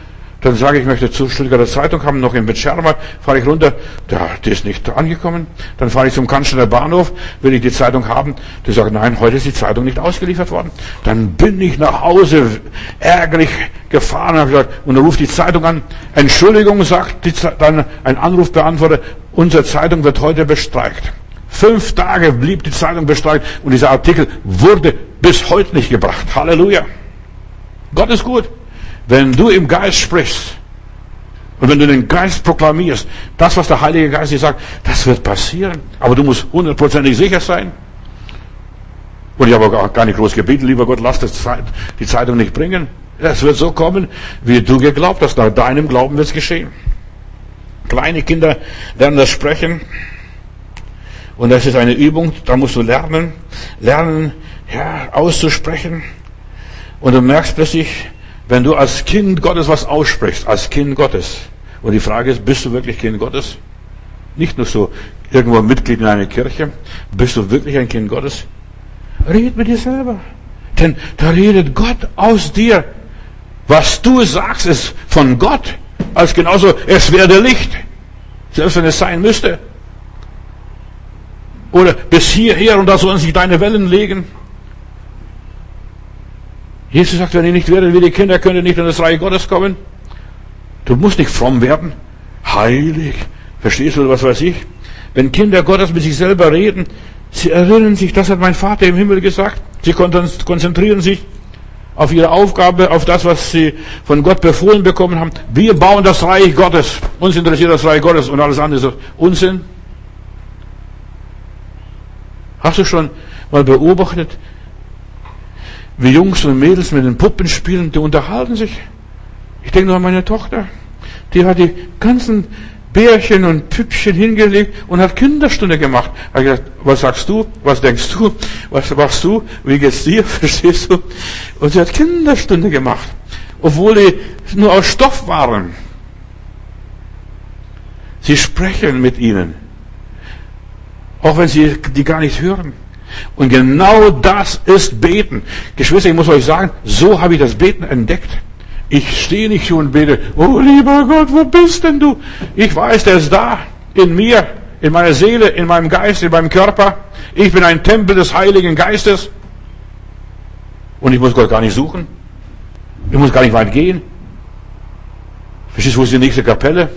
dann sage ich, ich möchte zur Stuttgarter Zeitung haben, noch in Betscherma, fahre ich runter, ja, die ist nicht angekommen. Dann fahre ich zum Kanzler Bahnhof, will ich die Zeitung haben. Die sagt, nein, heute ist die Zeitung nicht ausgeliefert worden. Dann bin ich nach Hause ärgerlich gefahren gesagt, und dann ruft die Zeitung an. Entschuldigung, sagt dann ein Anrufbeantworter, unsere Zeitung wird heute bestreikt. Fünf Tage blieb die Zeitung bestreikt und dieser Artikel wurde bis heute nicht gebracht. Halleluja. Gott ist gut. Wenn du im Geist sprichst und wenn du den Geist proklamierst, das, was der Heilige Geist dir sagt, das wird passieren. Aber du musst hundertprozentig sicher sein. Und ich habe auch gar nicht groß gebeten, lieber Gott, lass die Zeitung nicht bringen. Es wird so kommen, wie du geglaubt hast. Nach deinem Glauben wird es geschehen. Kleine Kinder lernen das Sprechen. Und das ist eine Übung, da musst du lernen, lernen, ja, auszusprechen. Und du merkst plötzlich, wenn du als Kind Gottes was aussprichst, als Kind Gottes. Und die Frage ist, bist du wirklich Kind Gottes? Nicht nur so irgendwo Mitglied in einer Kirche. Bist du wirklich ein Kind Gottes? Red mit dir selber. Denn da redet Gott aus dir. Was du sagst, ist von Gott. Als genauso, es werde Licht. Selbst wenn es sein müsste. Oder bis hierher und da sollen sich deine Wellen legen. Jesus sagt, wenn ihr nicht werdet wie die Kinder, könnt ihr nicht in das Reich Gottes kommen. Du musst nicht fromm werden. Heilig. Verstehst du, was weiß ich? Wenn Kinder Gottes mit sich selber reden, sie erinnern sich, das hat mein Vater im Himmel gesagt. Sie konzentrieren sich auf ihre Aufgabe, auf das, was sie von Gott befohlen bekommen haben. Wir bauen das Reich Gottes. Uns interessiert das Reich Gottes und alles andere ist Unsinn. Hast du schon mal beobachtet, wie Jungs und Mädels mit den Puppen spielen, die unterhalten sich. Ich denke nur an meine Tochter. Die hat die ganzen Bärchen und Püppchen hingelegt und hat Kinderstunde gemacht. Habe gesagt, was sagst du? Was denkst du? Was machst du? Wie geht's dir? *laughs* Verstehst du? Und sie hat Kinderstunde gemacht. Obwohl die nur aus Stoff waren. Sie sprechen mit ihnen. Auch wenn sie die gar nicht hören. Und genau das ist Beten. Geschwister, ich muss euch sagen, so habe ich das Beten entdeckt. Ich stehe nicht und bete, oh lieber Gott, wo bist denn du? Ich weiß, der ist da, in mir, in meiner Seele, in meinem Geist, in meinem Körper. Ich bin ein Tempel des Heiligen Geistes. Und ich muss Gott gar nicht suchen. Ich muss gar nicht weit gehen. Verstehst du, wo ist die nächste Kapelle?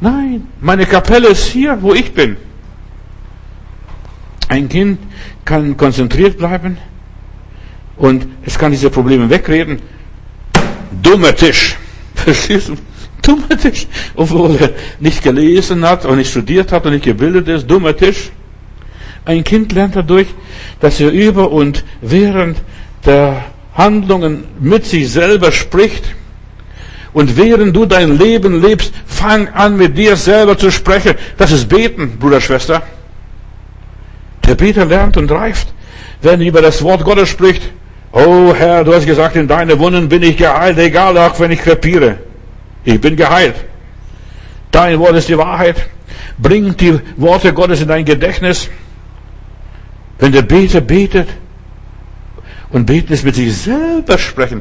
Nein, meine Kapelle ist hier, wo ich bin. Ein Kind kann konzentriert bleiben und es kann diese Probleme wegreden. Dummer Tisch. *laughs* Verstehst du? Dummer Tisch. Obwohl er nicht gelesen hat und nicht studiert hat und nicht gebildet ist. Dummer Tisch. Ein Kind lernt dadurch, dass er über und während der Handlungen mit sich selber spricht Und während du dein Leben lebst, fang an mit dir selber zu sprechen. Das ist Beten, Bruder, Schwester. Der Beter lernt und reift, wenn er über das Wort Gottes spricht. Oh Herr, du hast gesagt, in deine Wunden bin ich geheilt, egal auch wenn ich krepiere. Ich bin geheilt. Dein Wort ist die Wahrheit. Bring die Worte Gottes in dein Gedächtnis. Wenn der Beter betet und beten ist mit sich selber sprechen.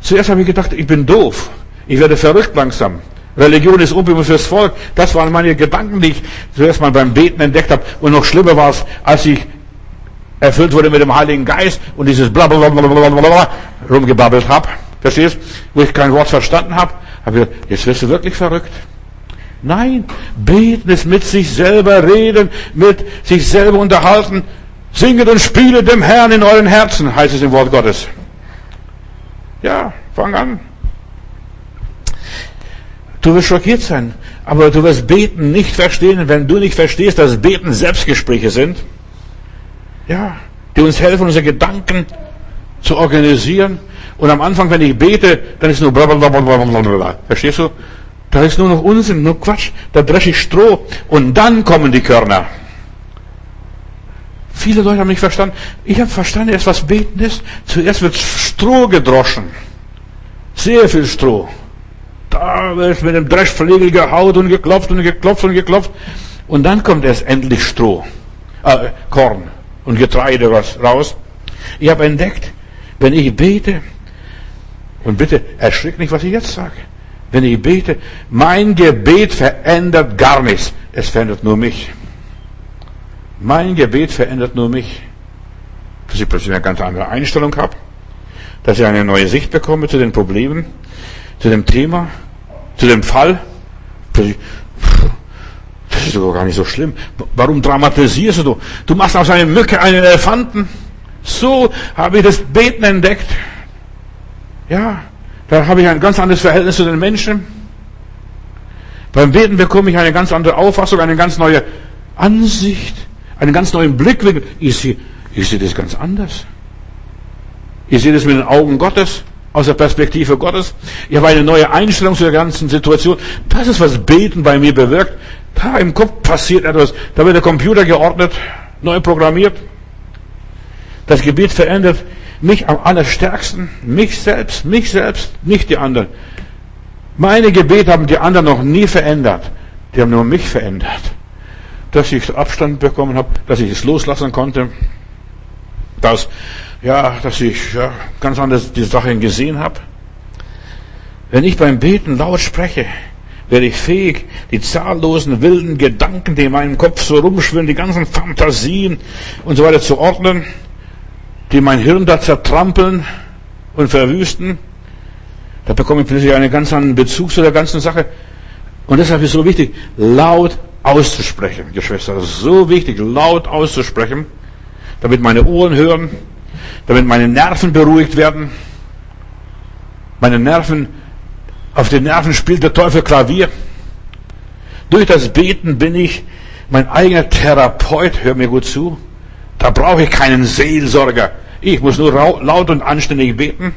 Zuerst habe ich gedacht, ich bin doof. Ich werde verrückt langsam. Religion ist Opium fürs Volk. Das waren meine Gedanken, die ich zuerst mal beim Beten entdeckt habe. Und noch schlimmer war es, als ich erfüllt wurde mit dem Heiligen Geist und dieses blablabla rumgebabbelt habe. Verstehst? Wo ich kein Wort verstanden habe. Habe gedacht, jetzt wirst du wirklich verrückt. Nein, beten ist mit sich selber reden, mit sich selber unterhalten. Singet und spiele dem Herrn in euren Herzen, heißt es im Wort Gottes. Ja, fang an. Du wirst schockiert sein, aber du wirst Beten nicht verstehen, wenn du nicht verstehst, dass Beten Selbstgespräche sind. Ja, die uns helfen, unsere Gedanken zu organisieren. Und am Anfang, wenn ich bete, dann ist nur blablabla. Verstehst du? Da ist nur noch Unsinn, nur Quatsch. Da dresche ich Stroh und dann kommen die Körner. Viele Leute haben nicht verstanden. Ich habe verstanden, erst was beten ist. Zuerst wird Stroh gedroschen. Sehr viel Stroh. Da wird mit dem Dreschflegel gehaut und geklopft und geklopft und geklopft. Und dann kommt erst endlich Stroh, äh, Korn und Getreide was raus. Ich habe entdeckt, wenn ich bete, und bitte erschrick nicht, was ich jetzt sage. Wenn ich bete, mein Gebet verändert gar nichts. Es verändert nur mich. Mein Gebet verändert nur mich. Dass ich plötzlich eine ganz andere Einstellung habe. Dass ich eine neue Sicht bekomme zu den Problemen, zu dem Thema, zu dem Fall. Das ist doch gar nicht so schlimm. Warum dramatisierst du? Du machst aus einer Mücke einen Elefanten. So habe ich das Beten entdeckt. Ja, da habe ich ein ganz anderes Verhältnis zu den Menschen. Beim Beten bekomme ich eine ganz andere Auffassung, eine ganz neue Ansicht, einen ganz neuen Blickwinkel. Ich sehe, ich sehe das ganz anders. Ich sehe das mit den Augen Gottes, aus der Perspektive Gottes. Ich habe eine neue Einstellung zu der ganzen Situation. Das ist, was Beten bei mir bewirkt. Da im Kopf passiert etwas. Da wird der Computer geordnet, neu programmiert. Das Gebet verändert mich am allerstärksten, mich selbst, mich selbst, nicht die anderen. Meine Gebete haben die anderen noch nie verändert. Die haben nur mich verändert. Dass ich Abstand bekommen habe, dass ich es loslassen konnte, dass, ja, dass ich ja, ganz anders die Sachen gesehen habe. Wenn ich beim Beten laut spreche, werde ich fähig, die zahllosen wilden Gedanken, die in meinem Kopf so rumschwirren, die ganzen Fantasien und so weiter zu ordnen die mein Hirn da zertrampeln und verwüsten. Da bekomme ich plötzlich einen ganz anderen Bezug zu der ganzen Sache. Und deshalb ist es so wichtig, laut auszusprechen, Geschwister. So wichtig, laut auszusprechen, damit meine Ohren hören, damit meine Nerven beruhigt werden. Meine Nerven, auf den Nerven spielt der Teufel Klavier. Durch das Beten bin ich mein eigener Therapeut, hör mir gut zu. Da brauche ich keinen Seelsorger. Ich muss nur laut und anständig beten.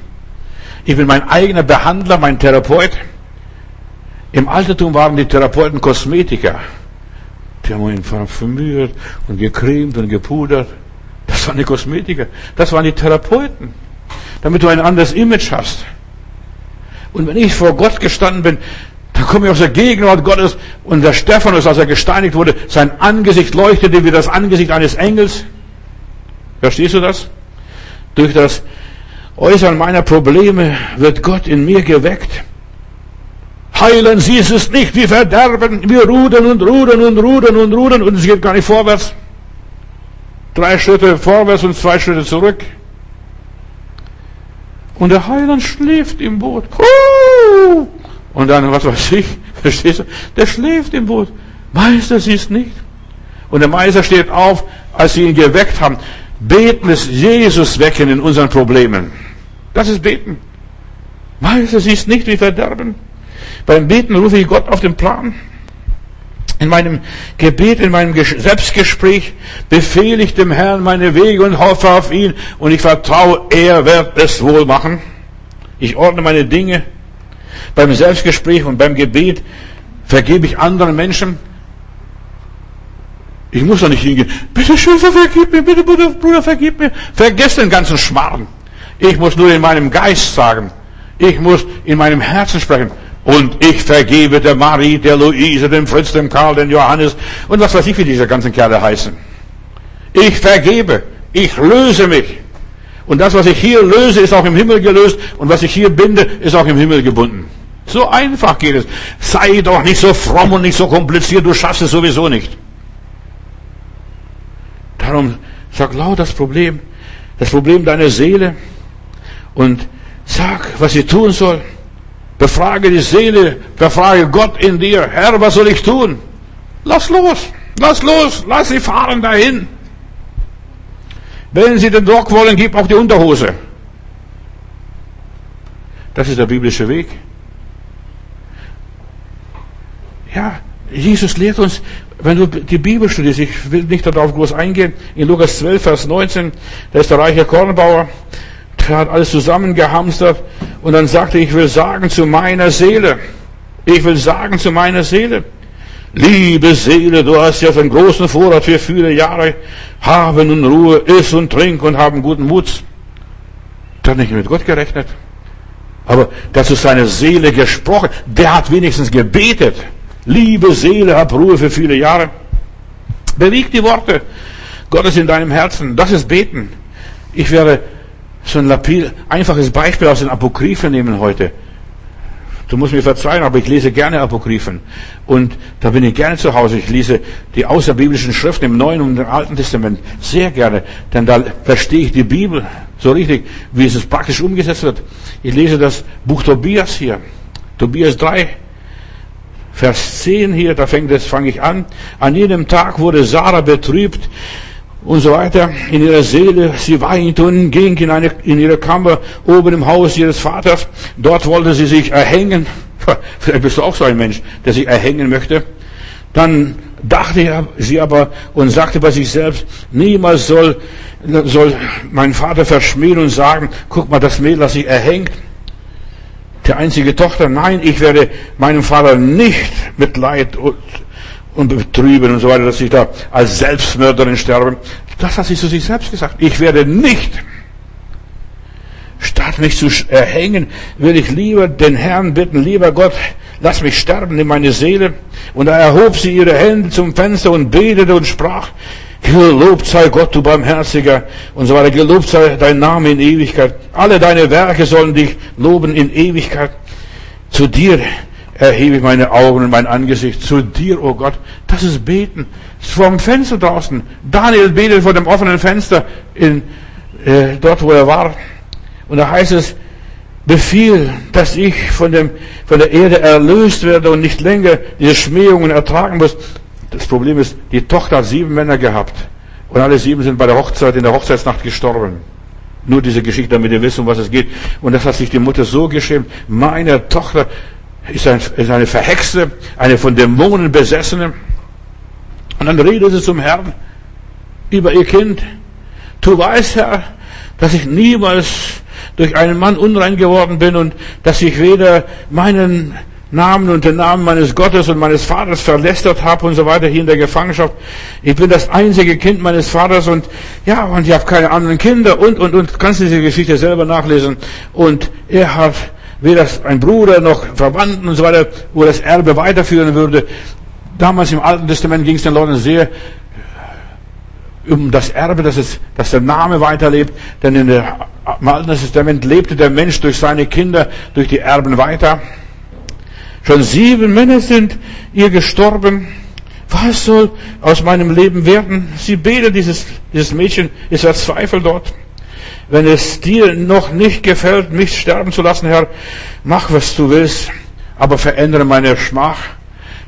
Ich bin mein eigener Behandler, mein Therapeut. Im Altertum waren die Therapeuten Kosmetiker. Die haben ihn vermüht und gecremt und gepudert. Das waren die Kosmetiker. Das waren die Therapeuten. Damit du ein anderes Image hast. Und wenn ich vor Gott gestanden bin, dann komme ich aus der Gegenwart Gottes und der Stephanus, als er gesteinigt wurde, sein Angesicht leuchtete wie das Angesicht eines Engels. Verstehst du das? Durch das Äußern meiner Probleme wird Gott in mir geweckt. Heilen Sie es nicht, wir verderben, wir rudern und rudern und rudern und rudern und es geht gar nicht vorwärts. Drei Schritte vorwärts und zwei Schritte zurück. Und der Heiland schläft im Boot. Und dann, was weiß ich, *laughs* verstehst du? Der schläft im Boot. Meister, sie ist nicht. Und der Meister steht auf, als sie ihn geweckt haben. Beten ist Jesus wecken in unseren Problemen. Das ist Beten. Meister, siehst nicht wie Verderben. Beim Beten rufe ich Gott auf den Plan. In meinem Gebet, in meinem Selbstgespräch befehle ich dem Herrn meine Wege und hoffe auf ihn und ich vertraue, er wird es wohl machen. Ich ordne meine Dinge. beim Selbstgespräch und beim Gebet vergebe ich anderen Menschen. Ich muss doch nicht hingehen. Bitte Schwester, vergib mir, bitte Bruder, Bruder, vergib mir. Vergesst den ganzen Schmarrn. Ich muss nur in meinem Geist sagen. Ich muss in meinem Herzen sprechen. Und ich vergebe der Marie, der Luise, dem Fritz, dem Karl, dem Johannes und was weiß ich, wie diese ganzen Kerle heißen. Ich vergebe. Ich löse mich. Und das, was ich hier löse, ist auch im Himmel gelöst. Und was ich hier binde, ist auch im Himmel gebunden. So einfach geht es. Sei doch nicht so fromm und nicht so kompliziert. Du schaffst es sowieso nicht. Darum sag laut das Problem. Das Problem deiner Seele. Und sag, was sie tun soll. Befrage die Seele, befrage Gott in dir. Herr, was soll ich tun? Lass los, lass los, lass sie fahren dahin. Wenn sie den Rock wollen, gib auch die Unterhose. Das ist der biblische Weg. Ja, Jesus lehrt uns, wenn du die Bibel studierst, ich will nicht darauf groß eingehen, in Lukas 12, Vers 19, da ist der reiche Kornbauer, hat alles zusammengehamstert und dann sagte, ich will sagen zu meiner Seele, ich will sagen zu meiner Seele, liebe Seele, du hast jetzt einen großen Vorrat für viele Jahre, habe nun Ruhe, iss und trink und haben guten Mut. Der hat nicht mit Gott gerechnet. Aber der zu seiner Seele gesprochen, der hat wenigstens gebetet. Liebe Seele, hab Ruhe für viele Jahre. Beweg die Worte Gottes in deinem Herzen. Das ist Beten. Ich werde so ein einfaches Beispiel aus den Apokryphen nehmen heute. Du musst mir verzeihen, aber ich lese gerne Apokryphen. Und da bin ich gerne zu Hause. Ich lese die außerbiblischen Schriften im Neuen und im Alten Testament sehr gerne. Denn da verstehe ich die Bibel so richtig, wie es praktisch umgesetzt wird. Ich lese das Buch Tobias hier. Tobias 3, Vers 10 hier, da fängt es, fange ich an. An jenem Tag wurde Sarah betrübt und so weiter in ihrer Seele. Sie weinte und ging in, eine, in ihre Kammer oben im Haus ihres Vaters. Dort wollte sie sich erhängen. *laughs* Vielleicht bist du auch so ein Mensch, der sich erhängen möchte. Dann dachte sie aber und sagte bei sich selbst, niemals soll, soll mein Vater verschmähen und sagen, guck mal, das Mädel, das sich erhängt. Die einzige Tochter, nein, ich werde meinem Vater nicht mit Leid und betrüben und so weiter, dass ich da als Selbstmörderin sterbe. Das hat sie zu sich selbst gesagt. Ich werde nicht, statt mich zu erhängen, will ich lieber den Herrn bitten, lieber Gott, lass mich sterben in meine Seele. Und da erhob sie ihre Hände zum Fenster und betete und sprach, Gelobt sei Gott, du Barmherziger, und so weiter. Gelobt sei dein Name in Ewigkeit. Alle deine Werke sollen dich loben in Ewigkeit. Zu dir erhebe ich meine Augen und mein Angesicht zu dir, oh Gott. Das ist Beten. Dem Fenster draußen. Daniel betet vor dem offenen Fenster in, äh, dort, wo er war. Und da heißt es, befiehl, dass ich von, dem, von der Erde erlöst werde und nicht länger diese Schmähungen ertragen muss. Das Problem ist, die Tochter hat sieben Männer gehabt. Und alle sieben sind bei der Hochzeit, in der Hochzeitsnacht gestorben. Nur diese Geschichte, damit ihr wisst, um was es geht. Und das hat sich die Mutter so geschämt. Meine Tochter ist, ein, ist eine Verhexte, eine von Dämonen besessene. Und dann redet sie zum Herrn über ihr Kind. Du weißt, Herr, dass ich niemals durch einen Mann unrein geworden bin und dass ich weder meinen Namen und den Namen meines Gottes und meines Vaters verlästert habe und so weiter hier in der Gefangenschaft. Ich bin das einzige Kind meines Vaters und ja, und ich habe keine anderen Kinder und, und, und. Kannst du diese Geschichte selber nachlesen. Und er hat weder ein Bruder noch Verwandten und so weiter, wo das Erbe weiterführen würde. Damals im Alten Testament ging es den Leuten sehr um das Erbe, dass, es, dass der Name weiterlebt. Denn in der, im Alten Testament lebte der Mensch durch seine Kinder, durch die Erben weiter. Schon sieben Männer sind ihr gestorben. Was soll aus meinem Leben werden? Sie betet, dieses, dieses Mädchen ist verzweifelt dort. Wenn es dir noch nicht gefällt, mich sterben zu lassen, Herr, mach, was du willst, aber verändere meine Schmach.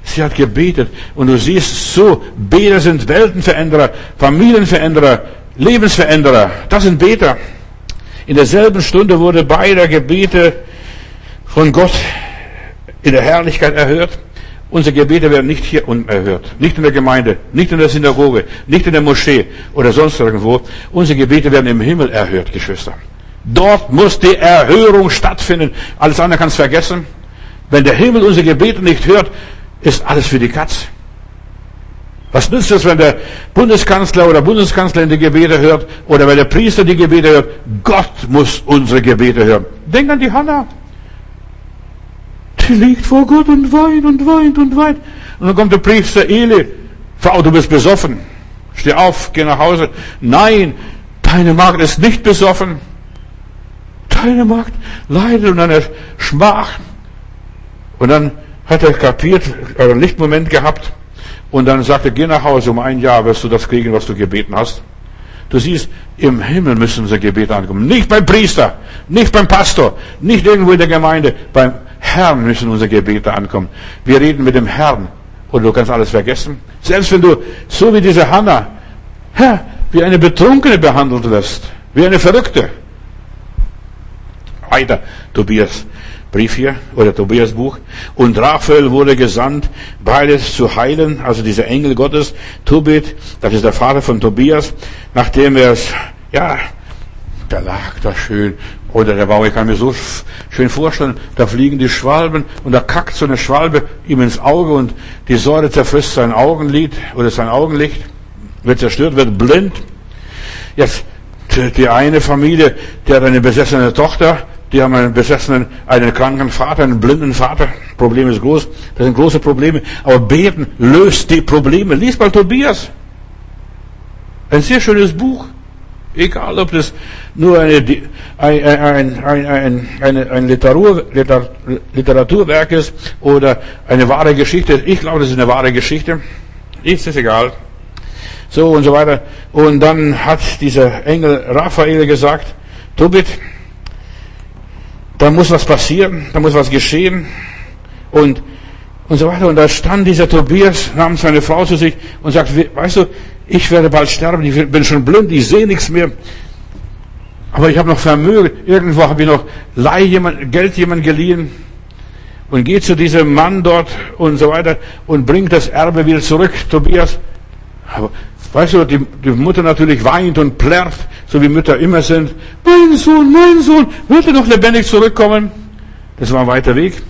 Sie hat gebetet und du siehst so, Beter sind Weltenveränderer, Familienveränderer, Lebensveränderer. Das sind Beter. In derselben Stunde wurde beide Gebete von Gott in der Herrlichkeit erhört. Unsere Gebete werden nicht hier unten erhört. Nicht in der Gemeinde, nicht in der Synagoge, nicht in der Moschee oder sonst irgendwo. Unsere Gebete werden im Himmel erhört, Geschwister. Dort muss die Erhörung stattfinden. Alles andere kannst du vergessen. Wenn der Himmel unsere Gebete nicht hört, ist alles für die Katz. Was nützt es, wenn der Bundeskanzler oder Bundeskanzlerin die Gebete hört oder wenn der Priester die Gebete hört? Gott muss unsere Gebete hören. Denk an die Hannah. Liegt vor Gott und weint und weint und weint. Und dann kommt der Priester Eli. Frau, du bist besoffen. Steh auf, geh nach Hause. Nein, deine Magd ist nicht besoffen. Deine Magd leidet unter einer Schmach. Und dann hat er kapiert, einen Lichtmoment gehabt. Und dann sagte, geh nach Hause, um ein Jahr wirst du das kriegen, was du gebeten hast. Du siehst, im Himmel müssen unsere Gebete ankommen. Nicht beim Priester, nicht beim Pastor, nicht irgendwo in der Gemeinde. Beim Herrn müssen unsere Gebete ankommen. Wir reden mit dem Herrn. Und du kannst alles vergessen. Selbst wenn du, so wie diese Hanna, Herr, wie eine Betrunkene behandelt wirst. Wie eine Verrückte. Weiter, Tobias. Brief hier oder Tobias Buch. Und Raphael wurde gesandt, beides zu heilen, also dieser Engel Gottes, Tobit, das ist der Vater von Tobias, nachdem er es, ja, der lag da schön, oder der Bauer, ich kann mir so schön vorstellen, da fliegen die Schwalben und da kackt so eine Schwalbe ihm ins Auge und die Säure zerfrisst sein Augenlid oder sein Augenlicht, wird zerstört, wird blind. Jetzt, die eine Familie, die hat eine besessene Tochter, die haben einen besessenen, einen kranken Vater, einen blinden Vater. Problem ist groß. Das sind große Probleme. Aber beten löst die Probleme. Lies mal Tobias. Ein sehr schönes Buch. Egal, ob das nur eine, ein, ein, ein, ein, ein Literatur, Literaturwerk ist oder eine wahre Geschichte. Ich glaube, das ist eine wahre Geschichte. Ist es egal. So und so weiter. Und dann hat dieser Engel Raphael gesagt, Tobit, da muss was passieren, da muss was geschehen und, und so weiter. Und da stand dieser Tobias, nahm seine Frau zu sich und sagt, weißt du, ich werde bald sterben, ich bin schon blind, ich sehe nichts mehr. Aber ich habe noch Vermögen, irgendwo habe ich noch Leih jemand, Geld jemand geliehen und geht zu diesem Mann dort und so weiter und bringt das Erbe wieder zurück, Tobias. Aber weißt du, die, die Mutter natürlich weint und plärrt, so wie Mütter immer sind. Mein Sohn, mein Sohn, wird er noch lebendig zurückkommen? Das war ein weiter Weg.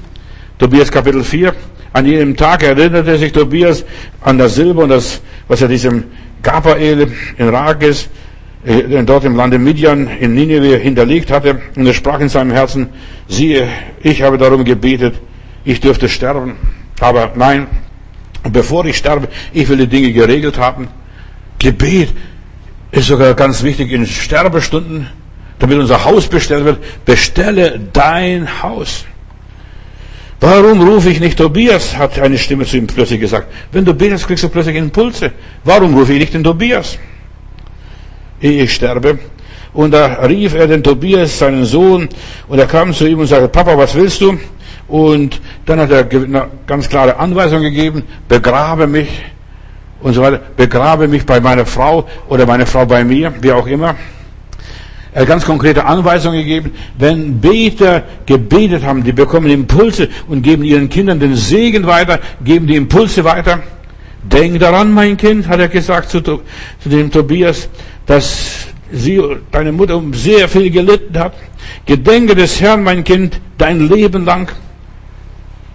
Tobias Kapitel 4. An jedem Tag erinnerte sich Tobias an das Silber und das, was er diesem Gabael in Rages, äh, dort im Lande Midian in Nineveh hinterlegt hatte. Und er sprach in seinem Herzen, siehe, ich habe darum gebetet, ich dürfte sterben. Aber nein, bevor ich sterbe, ich will die Dinge geregelt haben. Gebet ist sogar ganz wichtig in Sterbestunden, damit unser Haus bestellt wird. Bestelle dein Haus. Warum rufe ich nicht Tobias? hat eine Stimme zu ihm plötzlich gesagt. Wenn du betest, kriegst du plötzlich Impulse. Warum rufe ich nicht den Tobias? Ehe ich sterbe. Und da rief er den Tobias, seinen Sohn, und er kam zu ihm und sagte, Papa, was willst du? Und dann hat er eine ganz klare Anweisung gegeben, begrabe mich und so weiter. Begrabe mich bei meiner Frau oder meine Frau bei mir, wie auch immer. Er hat ganz konkrete Anweisungen gegeben. Wenn Beter gebetet haben, die bekommen Impulse und geben ihren Kindern den Segen weiter, geben die Impulse weiter. Denk daran, mein Kind, hat er gesagt zu, zu dem Tobias, dass sie, deine Mutter sehr viel gelitten hat. Gedenke des Herrn, mein Kind, dein Leben lang.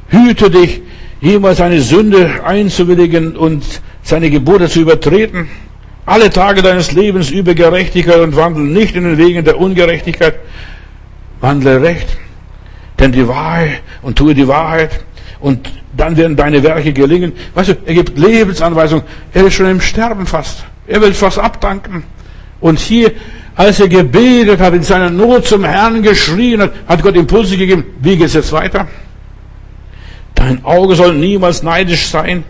Hüte dich, jemals eine Sünde einzuwilligen und seine Gebote zu übertreten. Alle Tage deines Lebens übe Gerechtigkeit und wandle nicht in den Wegen der Ungerechtigkeit. Wandle recht, denn die Wahrheit und tue die Wahrheit und dann werden deine Werke gelingen. Weißt du, er gibt Lebensanweisungen. Er ist schon im Sterben fast. Er will fast abdanken. Und hier, als er gebetet hat, in seiner Not zum Herrn geschrien hat, hat Gott Impulse gegeben. Wie geht es jetzt weiter? Dein Auge soll niemals neidisch sein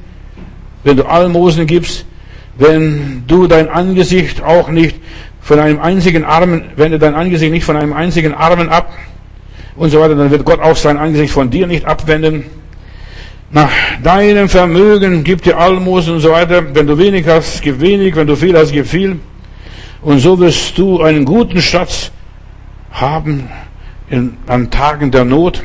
wenn du Almosen gibst, wenn du dein Angesicht auch nicht von einem einzigen Armen, wende dein Angesicht nicht von einem einzigen Armen ab und so weiter, dann wird Gott auch sein Angesicht von dir nicht abwenden. Nach deinem Vermögen gib dir Almosen und so weiter. Wenn du wenig hast, gib wenig. Wenn du viel hast, gib viel. Und so wirst du einen guten Schatz haben in, an Tagen der Not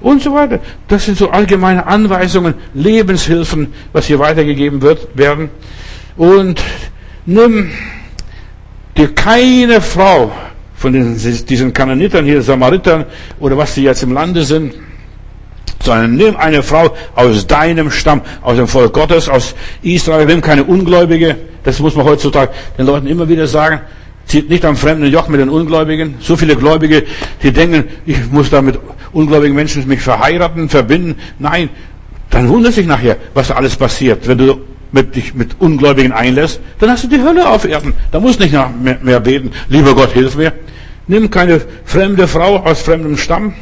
und so weiter. Das sind so allgemeine Anweisungen, Lebenshilfen, was hier weitergegeben wird, werden. Und nimm dir keine Frau von diesen Kananitern hier, Samaritern oder was sie jetzt im Lande sind, sondern nimm eine Frau aus deinem Stamm, aus dem Volk Gottes, aus Israel, nimm keine Ungläubige. Das muss man heutzutage den Leuten immer wieder sagen. Zieht nicht am fremden Joch mit den Ungläubigen. So viele Gläubige, die denken, ich muss da mit ungläubigen Menschen mich verheiraten, verbinden. Nein, dann wundert sich nachher, was da alles passiert. Wenn du mit, dich mit Ungläubigen einlässt, dann hast du die Hölle auf Erden. Da musst du nicht mehr, mehr beten. Lieber Gott, hilf mir. Nimm keine fremde Frau aus fremdem Stamm.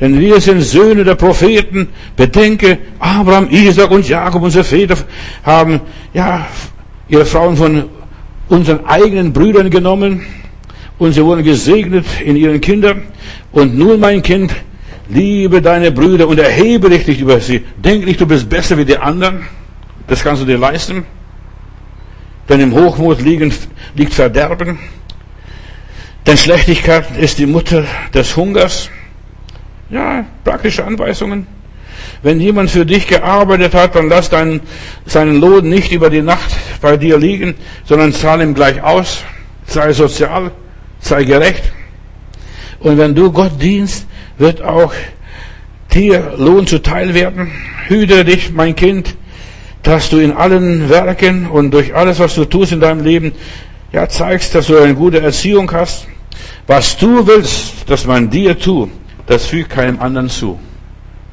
Denn wir sind Söhne der Propheten. Bedenke, Abraham, Isaac und Jakob, unsere Väter, haben, ja, ihre Frauen von unseren eigenen Brüdern genommen und sie wurden gesegnet in ihren Kindern. Und nun, mein Kind, liebe deine Brüder und erhebe dich nicht über sie. Denk nicht, du bist besser wie die anderen. Das kannst du dir leisten. Denn im Hochmut liegen, liegt Verderben. Denn Schlechtigkeit ist die Mutter des Hungers. Ja, praktische Anweisungen. Wenn jemand für dich gearbeitet hat, dann lass deinen, seinen Lohn nicht über die Nacht bei dir liegen, sondern zahl ihm gleich aus. Sei sozial, sei gerecht. Und wenn du Gott dienst, wird auch dir Lohn zuteil werden. Hüte dich, mein Kind, dass du in allen Werken und durch alles, was du tust in deinem Leben, ja, zeigst, dass du eine gute Erziehung hast. Was du willst, dass man dir tut, das fügt keinem anderen zu.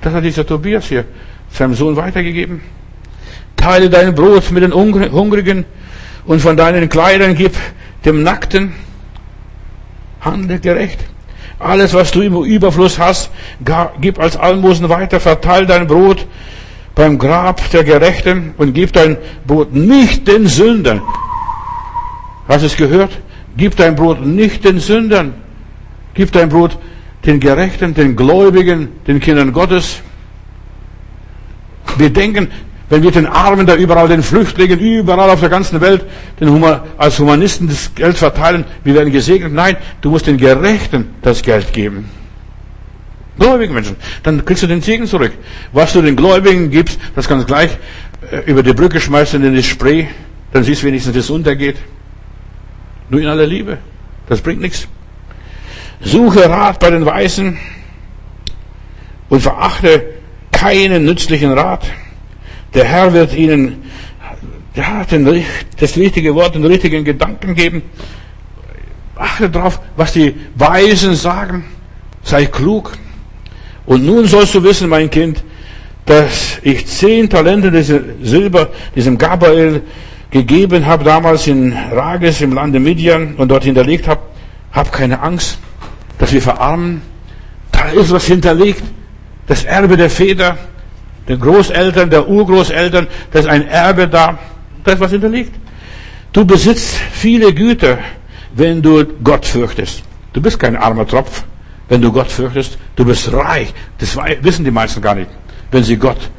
Das hat dieser Tobias hier seinem Sohn weitergegeben. Teile dein Brot mit den Hungrigen und von deinen Kleidern gib dem Nackten. Handle gerecht. Alles, was du im Überfluss hast, gib als Almosen weiter. Verteil dein Brot beim Grab der Gerechten und gib dein Brot nicht den Sündern. Hast du es gehört? Gib dein Brot nicht den Sündern. Gib dein Brot den Gerechten, den Gläubigen, den Kindern Gottes. Wir denken, wenn wir den Armen da überall, den Flüchtlingen, überall auf der ganzen Welt, Humor, als Humanisten das Geld verteilen, wir werden gesegnet. Nein, du musst den Gerechten das Geld geben. Gläubigen Menschen. Dann kriegst du den Segen zurück. Was du den Gläubigen gibst, das kannst du gleich äh, über die Brücke schmeißen in das Spray. Dann siehst du wenigstens, dass es untergeht. Nur in aller Liebe. Das bringt nichts. Suche Rat bei den Weisen und verachte keinen nützlichen Rat. Der Herr wird ihnen ja, den, das richtige Wort, den richtigen Gedanken geben. Achte darauf, was die Weisen sagen. Sei klug. Und nun sollst du wissen, mein Kind, dass ich zehn Talente diesem Silber, diesem Gabriel gegeben habe, damals in Rages im Lande Midian und dort hinterlegt habe. Hab keine Angst dass wir verarmen. Da ist was hinterlegt. Das Erbe der Väter, der Großeltern, der Urgroßeltern, da ist ein Erbe da. Da ist was hinterlegt. Du besitzt viele Güter, wenn du Gott fürchtest. Du bist kein armer Tropf, wenn du Gott fürchtest. Du bist reich. Das wissen die meisten gar nicht. Wenn sie Gott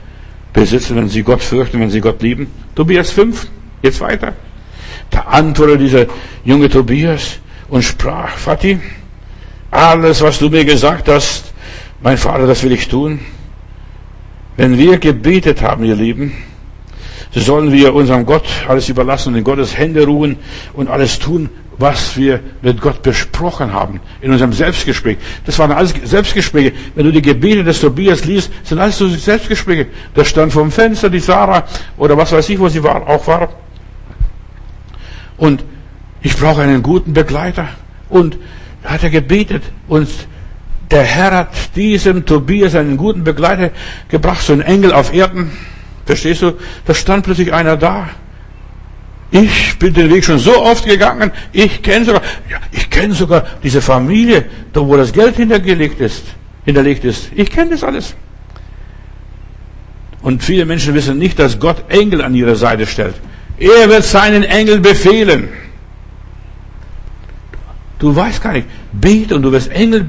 besitzen, wenn sie Gott fürchten, wenn sie Gott lieben. Tobias 5, jetzt weiter. Da antwortete dieser junge Tobias und sprach, Vati, alles, was du mir gesagt hast, mein Vater, das will ich tun. Wenn wir gebetet haben, ihr Lieben, so sollen wir unserem Gott alles überlassen und in Gottes Hände ruhen und alles tun, was wir mit Gott besprochen haben in unserem Selbstgespräch. Das waren alles Selbstgespräche. Wenn du die Gebete des Tobias liest, sind alles so Selbstgespräche. Da stand vom Fenster die Sarah oder was weiß ich, wo sie war, auch war. Und ich brauche einen guten Begleiter. Und hat er gebetet und der Herr hat diesem Tobias einen guten Begleiter gebracht, so ein Engel auf Erden. Verstehst du? Da stand plötzlich einer da. Ich bin den Weg schon so oft gegangen. Ich kenne sogar, ja, ich kenne sogar diese Familie, da wo das Geld hintergelegt ist, hinterlegt ist. Ich kenne das alles. Und viele Menschen wissen nicht, dass Gott Engel an ihre Seite stellt. Er wird seinen Engel befehlen. Du weißt gar nicht. Bete und du wirst Engel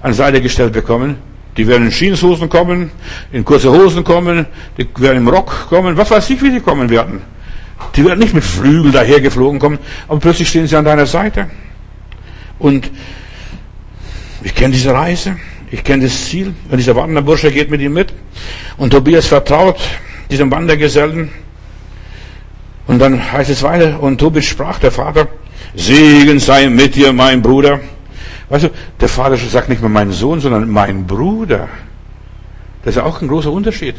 an Seite gestellt bekommen. Die werden in Jeanshosen kommen, in kurze Hosen kommen, die werden im Rock kommen, was weiß ich, wie sie kommen werden. Die werden nicht mit Flügel dahergeflogen kommen, aber plötzlich stehen sie an deiner Seite. Und ich kenne diese Reise, ich kenne das Ziel. Und dieser Wanderbursche geht mit ihm mit. Und Tobias vertraut diesem Wandergesellen. Und dann heißt es weiter, und Tobias sprach, der Vater, Segen sei mit dir, mein Bruder. Weißt du, der Vater sagt nicht mehr mein Sohn, sondern mein Bruder. Das ist auch ein großer Unterschied.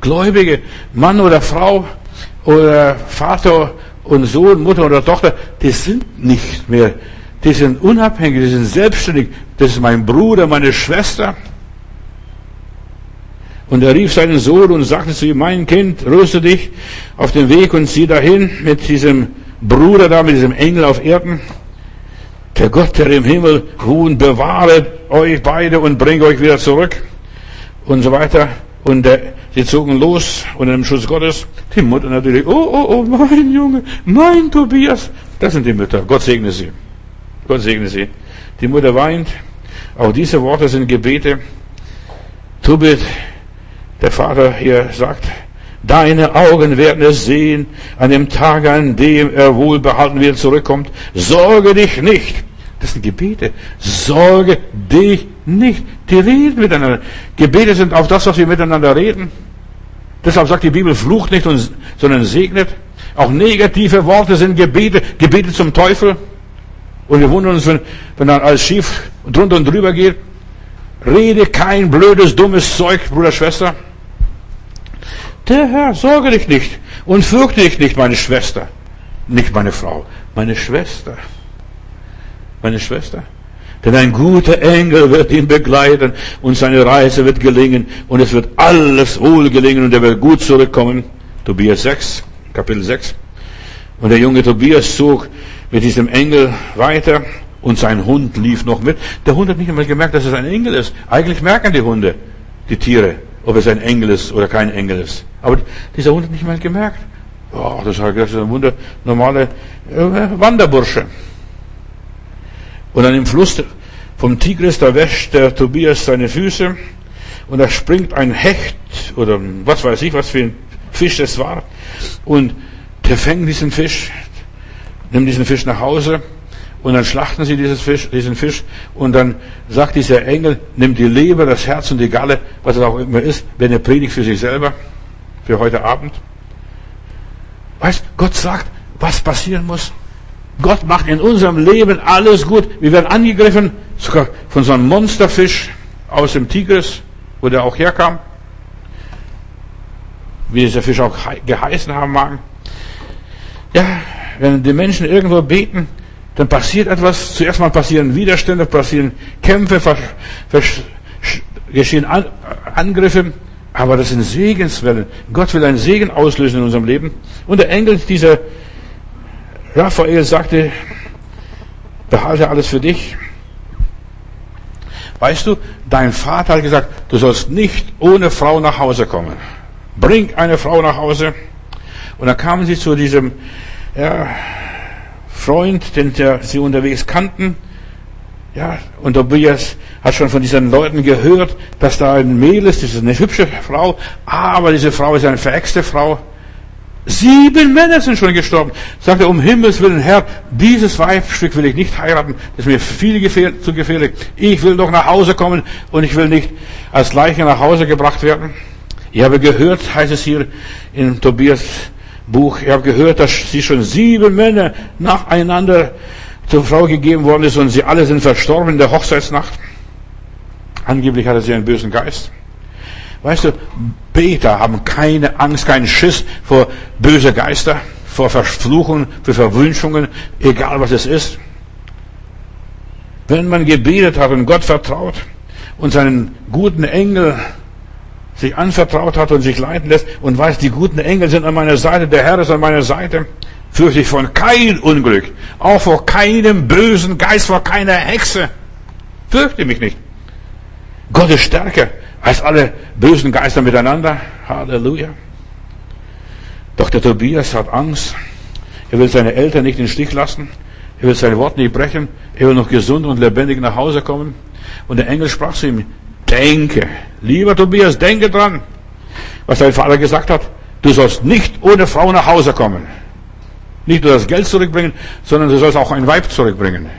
Gläubige, Mann oder Frau oder Vater und Sohn, Mutter oder Tochter, die sind nicht mehr, die sind unabhängig, die sind selbstständig. Das ist mein Bruder, meine Schwester. Und er rief seinen Sohn und sagte zu ihm, mein Kind, rüste dich auf den Weg und zieh dahin mit diesem Bruder da, mit diesem Engel auf Erden. Der Gott, der im Himmel ruht, bewahre euch beide und bringe euch wieder zurück. Und so weiter. Und der, sie zogen los unter dem Schuss Gottes. Die Mutter natürlich, oh, oh, oh, mein Junge, mein Tobias. Das sind die Mütter. Gott segne sie. Gott segne sie. Die Mutter weint. Auch diese Worte sind Gebete. Tobit, der Vater hier sagt, deine Augen werden es sehen an dem Tage, an dem er wohlbehalten wieder zurückkommt. Sorge dich nicht. Das sind Gebete. Sorge dich nicht. Die reden miteinander. Gebete sind auf das, was wir miteinander reden. Deshalb sagt die Bibel, flucht nicht, sondern segnet. Auch negative Worte sind Gebete, Gebete zum Teufel. Und wir wundern uns, wenn, wenn dann alles schief drunter und drüber geht. Rede kein blödes, dummes Zeug, Bruder, Schwester. Der Herr, sorge dich nicht und fürchte dich nicht, meine Schwester. Nicht meine Frau, meine Schwester. Meine Schwester. Denn ein guter Engel wird ihn begleiten und seine Reise wird gelingen und es wird alles wohl gelingen und er wird gut zurückkommen. Tobias 6, Kapitel 6. Und der junge Tobias zog mit diesem Engel weiter und sein Hund lief noch mit. Der Hund hat nicht einmal gemerkt, dass es ein Engel ist. Eigentlich merken die Hunde, die Tiere, ob es ein Engel ist oder kein Engel ist. Aber dieser Hund hat nicht mal gemerkt. Oh, das ist ein wunder normale äh, Wanderbursche. Und dann im Fluss vom Tigris, da wäscht der Tobias seine Füße und da springt ein Hecht oder was weiß ich, was für ein Fisch das war. Und der fängt diesen Fisch, nimmt diesen Fisch nach Hause und dann schlachten sie dieses Fisch, diesen Fisch und dann sagt dieser Engel, nimmt die Leber, das Herz und die Galle, was es auch immer ist, wenn er predigt für sich selber, für heute Abend. Weißt, Gott sagt, was passieren muss. Gott macht in unserem Leben alles gut. Wir werden angegriffen, sogar von so einem Monsterfisch aus dem Tigris, wo der auch herkam. Wie dieser Fisch auch geheißen haben mag. Ja, wenn die Menschen irgendwo beten, dann passiert etwas. Zuerst mal passieren Widerstände, passieren Kämpfe, geschehen An Angriffe. Aber das sind Segenswellen. Gott will einen Segen auslösen in unserem Leben. Und der Engel dieser Raphael sagte, behalte alles für dich. Weißt du, dein Vater hat gesagt, du sollst nicht ohne Frau nach Hause kommen. Bring eine Frau nach Hause. Und dann kamen sie zu diesem ja, Freund, den der, sie unterwegs kannten. Ja, und Tobias hat schon von diesen Leuten gehört, dass da ein Mehl ist, das ist eine hübsche Frau, aber diese Frau ist eine veräxte Frau. Sieben Männer sind schon gestorben. Sagt er, um Himmels Willen, Herr, dieses Weibstück will ich nicht heiraten. Das ist mir viel gefähr zu gefährlich. Ich will doch nach Hause kommen und ich will nicht als Leiche nach Hause gebracht werden. Ich habe gehört, heißt es hier in Tobias Buch, ich habe gehört, dass sie schon sieben Männer nacheinander zur Frau gegeben worden ist und sie alle sind verstorben in der Hochzeitsnacht. Angeblich hatte sie einen bösen Geist. Weißt du, Beter haben keine Angst, keinen Schiss vor böse Geister, vor Verfluchungen, für Verwünschungen, egal was es ist. Wenn man gebetet hat und Gott vertraut und seinen guten Engel sich anvertraut hat und sich leiten lässt und weiß, die guten Engel sind an meiner Seite, der Herr ist an meiner Seite, fürchte ich von kein Unglück, auch vor keinem bösen Geist, vor keiner Hexe. Fürchte mich nicht. Gott ist stärker als alle bösen Geister miteinander. Halleluja. Doch der Tobias hat Angst. Er will seine Eltern nicht in den Stich lassen. Er will sein Wort nicht brechen. Er will noch gesund und lebendig nach Hause kommen. Und der Engel sprach zu ihm, denke, lieber Tobias, denke dran, was dein Vater gesagt hat. Du sollst nicht ohne Frau nach Hause kommen. Nicht nur das Geld zurückbringen, sondern du sollst auch ein Weib zurückbringen.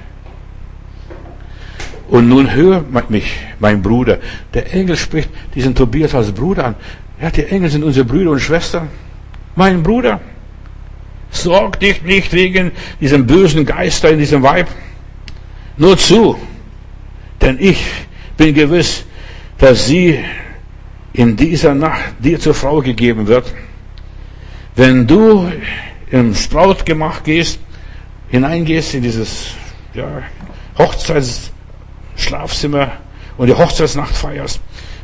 Und nun hör mich, mein Bruder. Der Engel spricht diesen Tobias als Bruder an. Ja, die Engel sind unsere Brüder und Schwestern. Mein Bruder, sorg dich nicht wegen diesem bösen Geister in diesem Weib. Nur zu. Denn ich bin gewiss, dass sie in dieser Nacht dir zur Frau gegeben wird, wenn du im Brautgemach gehst, hineingehst in dieses ja, Hochzeitsschlafzimmer und die Hochzeitsnacht feierst,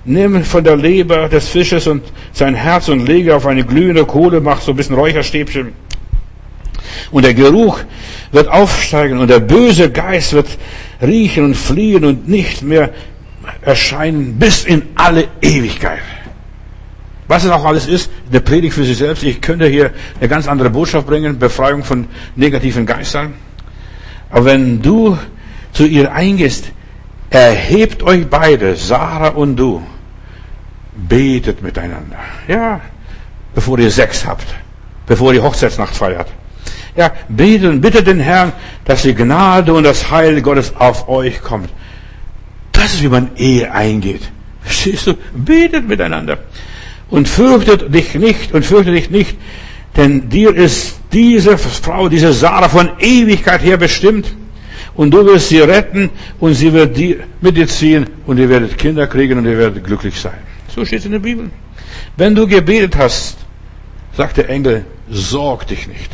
nimm von der Leber des Fisches und sein Herz und lege auf eine glühende Kohle, mach so ein bisschen Räucherstäbchen. Und der Geruch wird aufsteigen und der böse Geist wird riechen und fliehen und nicht mehr erscheinen bis in alle Ewigkeit. Was es auch alles ist, eine Predigt für sich selbst. Ich könnte hier eine ganz andere Botschaft bringen, Befreiung von negativen Geistern. Aber wenn du zu ihr eingehst, erhebt euch beide, Sarah und du, betet miteinander. Ja, bevor ihr Sex habt, bevor ihr Hochzeitsnacht feiert. Ja, betet und bittet den Herrn, dass die Gnade und das Heil Gottes auf euch kommt. Das ist, wie man Ehe eingeht. Verstehst du? Betet miteinander. Und fürchtet dich nicht und fürchtet dich nicht, denn dir ist diese Frau, diese Sarah von Ewigkeit her bestimmt. Und du wirst sie retten und sie wird mit dir ziehen und ihr werdet Kinder kriegen und ihr werdet glücklich sein. So steht es in der Bibel. Wenn du gebetet hast, sagt der Engel, sorg dich nicht.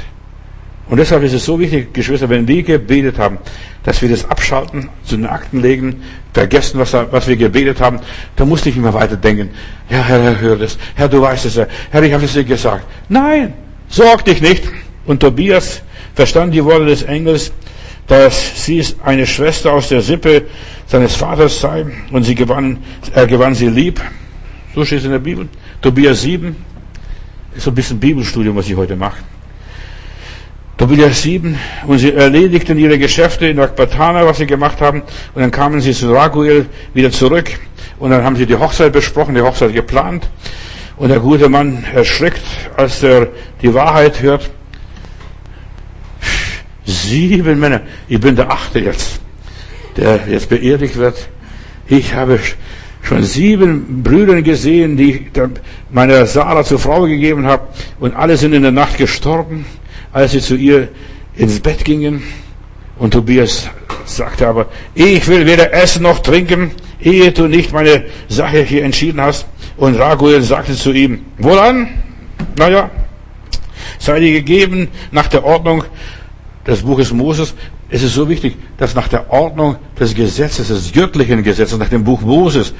Und deshalb ist es so wichtig, Geschwister, wenn wir gebetet haben, dass wir das abschalten, zu den Akten legen, vergessen, was, was wir gebetet haben, da musst du nicht immer weiter denken, ja, Herr, Herr, hör das, Herr, du weißt es, Herr, ich habe es dir gesagt. Nein, sorg dich nicht. Und Tobias verstand die Worte des Engels, dass sie eine Schwester aus der Sippe seines Vaters sei und sie gewann, er gewann sie lieb. So steht es in der Bibel. Tobias 7 ist so ein bisschen Bibelstudium, was ich heute mache. Tobias 7, und sie erledigten ihre Geschäfte in Akbatana, was sie gemacht haben, und dann kamen sie zu Raguel wieder zurück, und dann haben sie die Hochzeit besprochen, die Hochzeit geplant, und der gute Mann erschrickt, als er die Wahrheit hört. Sieben Männer, ich bin der achte jetzt, der jetzt beerdigt wird. Ich habe schon sieben Brüder gesehen, die ich meiner Sarah zur Frau gegeben habe, und alle sind in der Nacht gestorben als sie zu ihr ins Bett gingen. Und Tobias sagte aber, ich will weder essen noch trinken, ehe du nicht meine Sache hier entschieden hast. Und Raguel sagte zu ihm, wohlan, naja, sei dir gegeben nach der Ordnung des Buches Moses. Es ist so wichtig, dass nach der Ordnung des Gesetzes, des göttlichen Gesetzes, nach dem Buch Moses,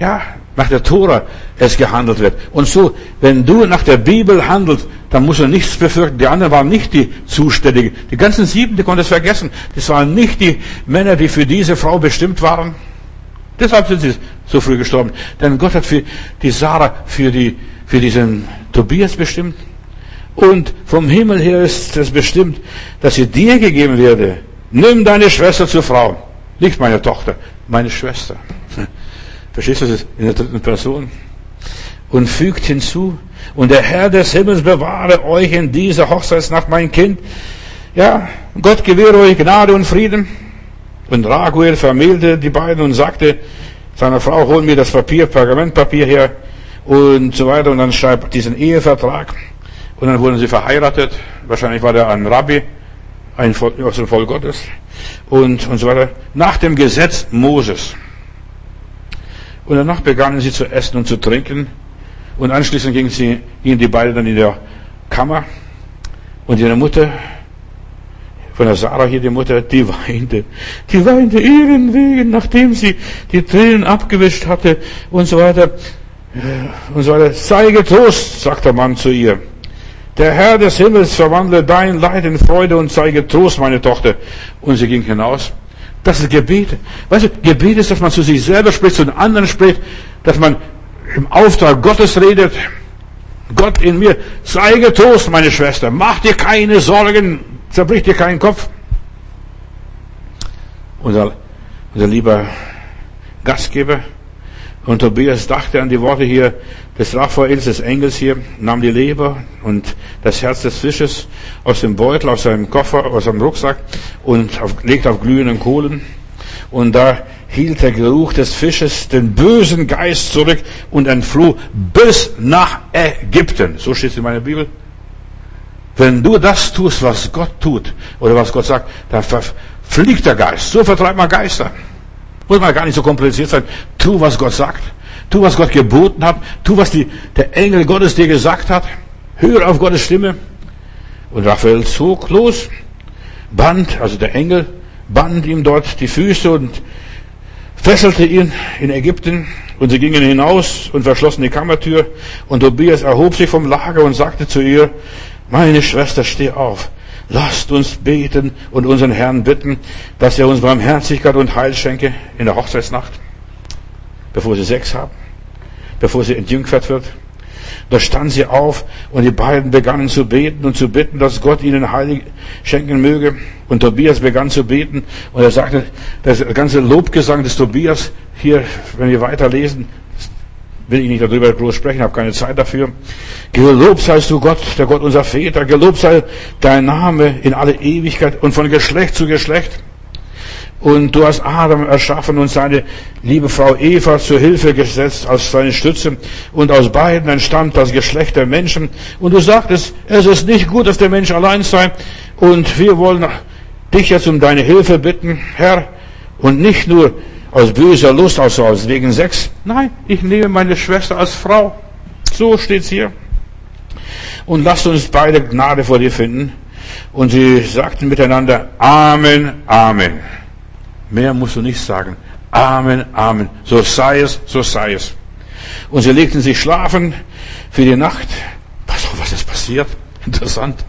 ja, nach der Tora es gehandelt wird. Und so, wenn du nach der Bibel handelst, dann musst du nichts befürchten. Die anderen waren nicht die Zuständigen. Die ganzen sieben, die konnten es vergessen. Das waren nicht die Männer, die für diese Frau bestimmt waren. Deshalb sind sie so früh gestorben. Denn Gott hat für die Sarah, für, die, für diesen Tobias bestimmt. Und vom Himmel her ist es bestimmt, dass sie dir gegeben werde. Nimm deine Schwester zur Frau. Nicht meine Tochter, meine Schwester. *laughs* Verstehst du das in der dritten Person? Und fügt hinzu, und der Herr des Himmels bewahre euch in dieser Hochzeitsnacht, mein Kind. Ja, Gott gewähre euch Gnade und Frieden. Und Raguel vermählte die beiden und sagte seiner Frau, hol mir das Papier, Pergamentpapier her und so weiter. Und dann schreibt diesen Ehevertrag. Und dann wurden sie verheiratet. Wahrscheinlich war der ein Rabbi, ein Volk, aus dem Volk Gottes. Und, und so weiter. Nach dem Gesetz Moses. Und danach begannen sie zu essen und zu trinken. Und anschließend gingen sie, gingen die beiden dann in der Kammer. Und ihre Mutter, von der Sarah hier, die Mutter, die weinte. Die weinte ihren Wegen, nachdem sie die Tränen abgewischt hatte und so weiter. Und so weiter. Sei getrost, sagt der Mann zu ihr. Der Herr des Himmels verwandle dein Leid in Freude und sei getrost, meine Tochter. Und sie ging hinaus. Das ist Gebet. Weißt du, Gebet ist, dass man zu sich selber spricht, zu den anderen spricht, dass man im Auftrag Gottes redet. Gott in mir, sei getrost, meine Schwester, mach dir keine Sorgen, zerbrich dir keinen Kopf. Unser, unser lieber Gastgeber und Tobias dachte an die Worte hier des Raphaels, des Engels hier, nahm die Leber und das Herz des Fisches aus dem Beutel, aus seinem Koffer, aus seinem Rucksack und auf, legte auf glühenden Kohlen. Und da hielt der Geruch des Fisches den bösen Geist zurück und entfloh bis nach Ägypten. So steht es in meiner Bibel. Wenn du das tust, was Gott tut, oder was Gott sagt, dann fliegt der Geist. So vertreibt man Geister. Muss mal gar nicht so kompliziert sein. Tu, was Gott sagt. Tu, was Gott geboten hat. Tu, was die, der Engel Gottes dir gesagt hat. Hör auf Gottes Stimme. Und Raphael zog los, band, also der Engel, band ihm dort die Füße und fesselte ihn in Ägypten. Und sie gingen hinaus und verschlossen die Kammertür. Und Tobias erhob sich vom Lager und sagte zu ihr, meine Schwester, steh auf. Lasst uns beten und unseren Herrn bitten, dass er uns Barmherzigkeit und Heil schenke in der Hochzeitsnacht, bevor sie Sex haben, bevor sie entjungfert wird. Da stand sie auf und die beiden begannen zu beten und zu bitten, dass Gott ihnen Heil schenken möge. Und Tobias begann zu beten und er sagte, das ganze Lobgesang des Tobias hier, wenn wir weiterlesen, will ich nicht darüber groß sprechen, habe keine Zeit dafür. Gelobt seist du Gott, der Gott unserer Väter, gelobt sei dein Name in alle Ewigkeit und von Geschlecht zu Geschlecht. Und du hast Adam erschaffen und seine liebe Frau Eva zur Hilfe gesetzt als seine Stütze. Und aus beiden entstammt das Geschlecht der Menschen. Und du sagtest, es ist nicht gut, dass der Mensch allein sei. Und wir wollen dich jetzt um deine Hilfe bitten, Herr. Und nicht nur aus böser Lust, also aus wegen Sex. Nein, ich nehme meine Schwester als Frau. So steht's hier. Und lasst uns beide Gnade vor dir finden. Und sie sagten miteinander, Amen, Amen. Mehr musst du nicht sagen. Amen, Amen. So sei es, so sei es. Und sie legten sich schlafen für die Nacht. Was, was ist passiert? Interessant.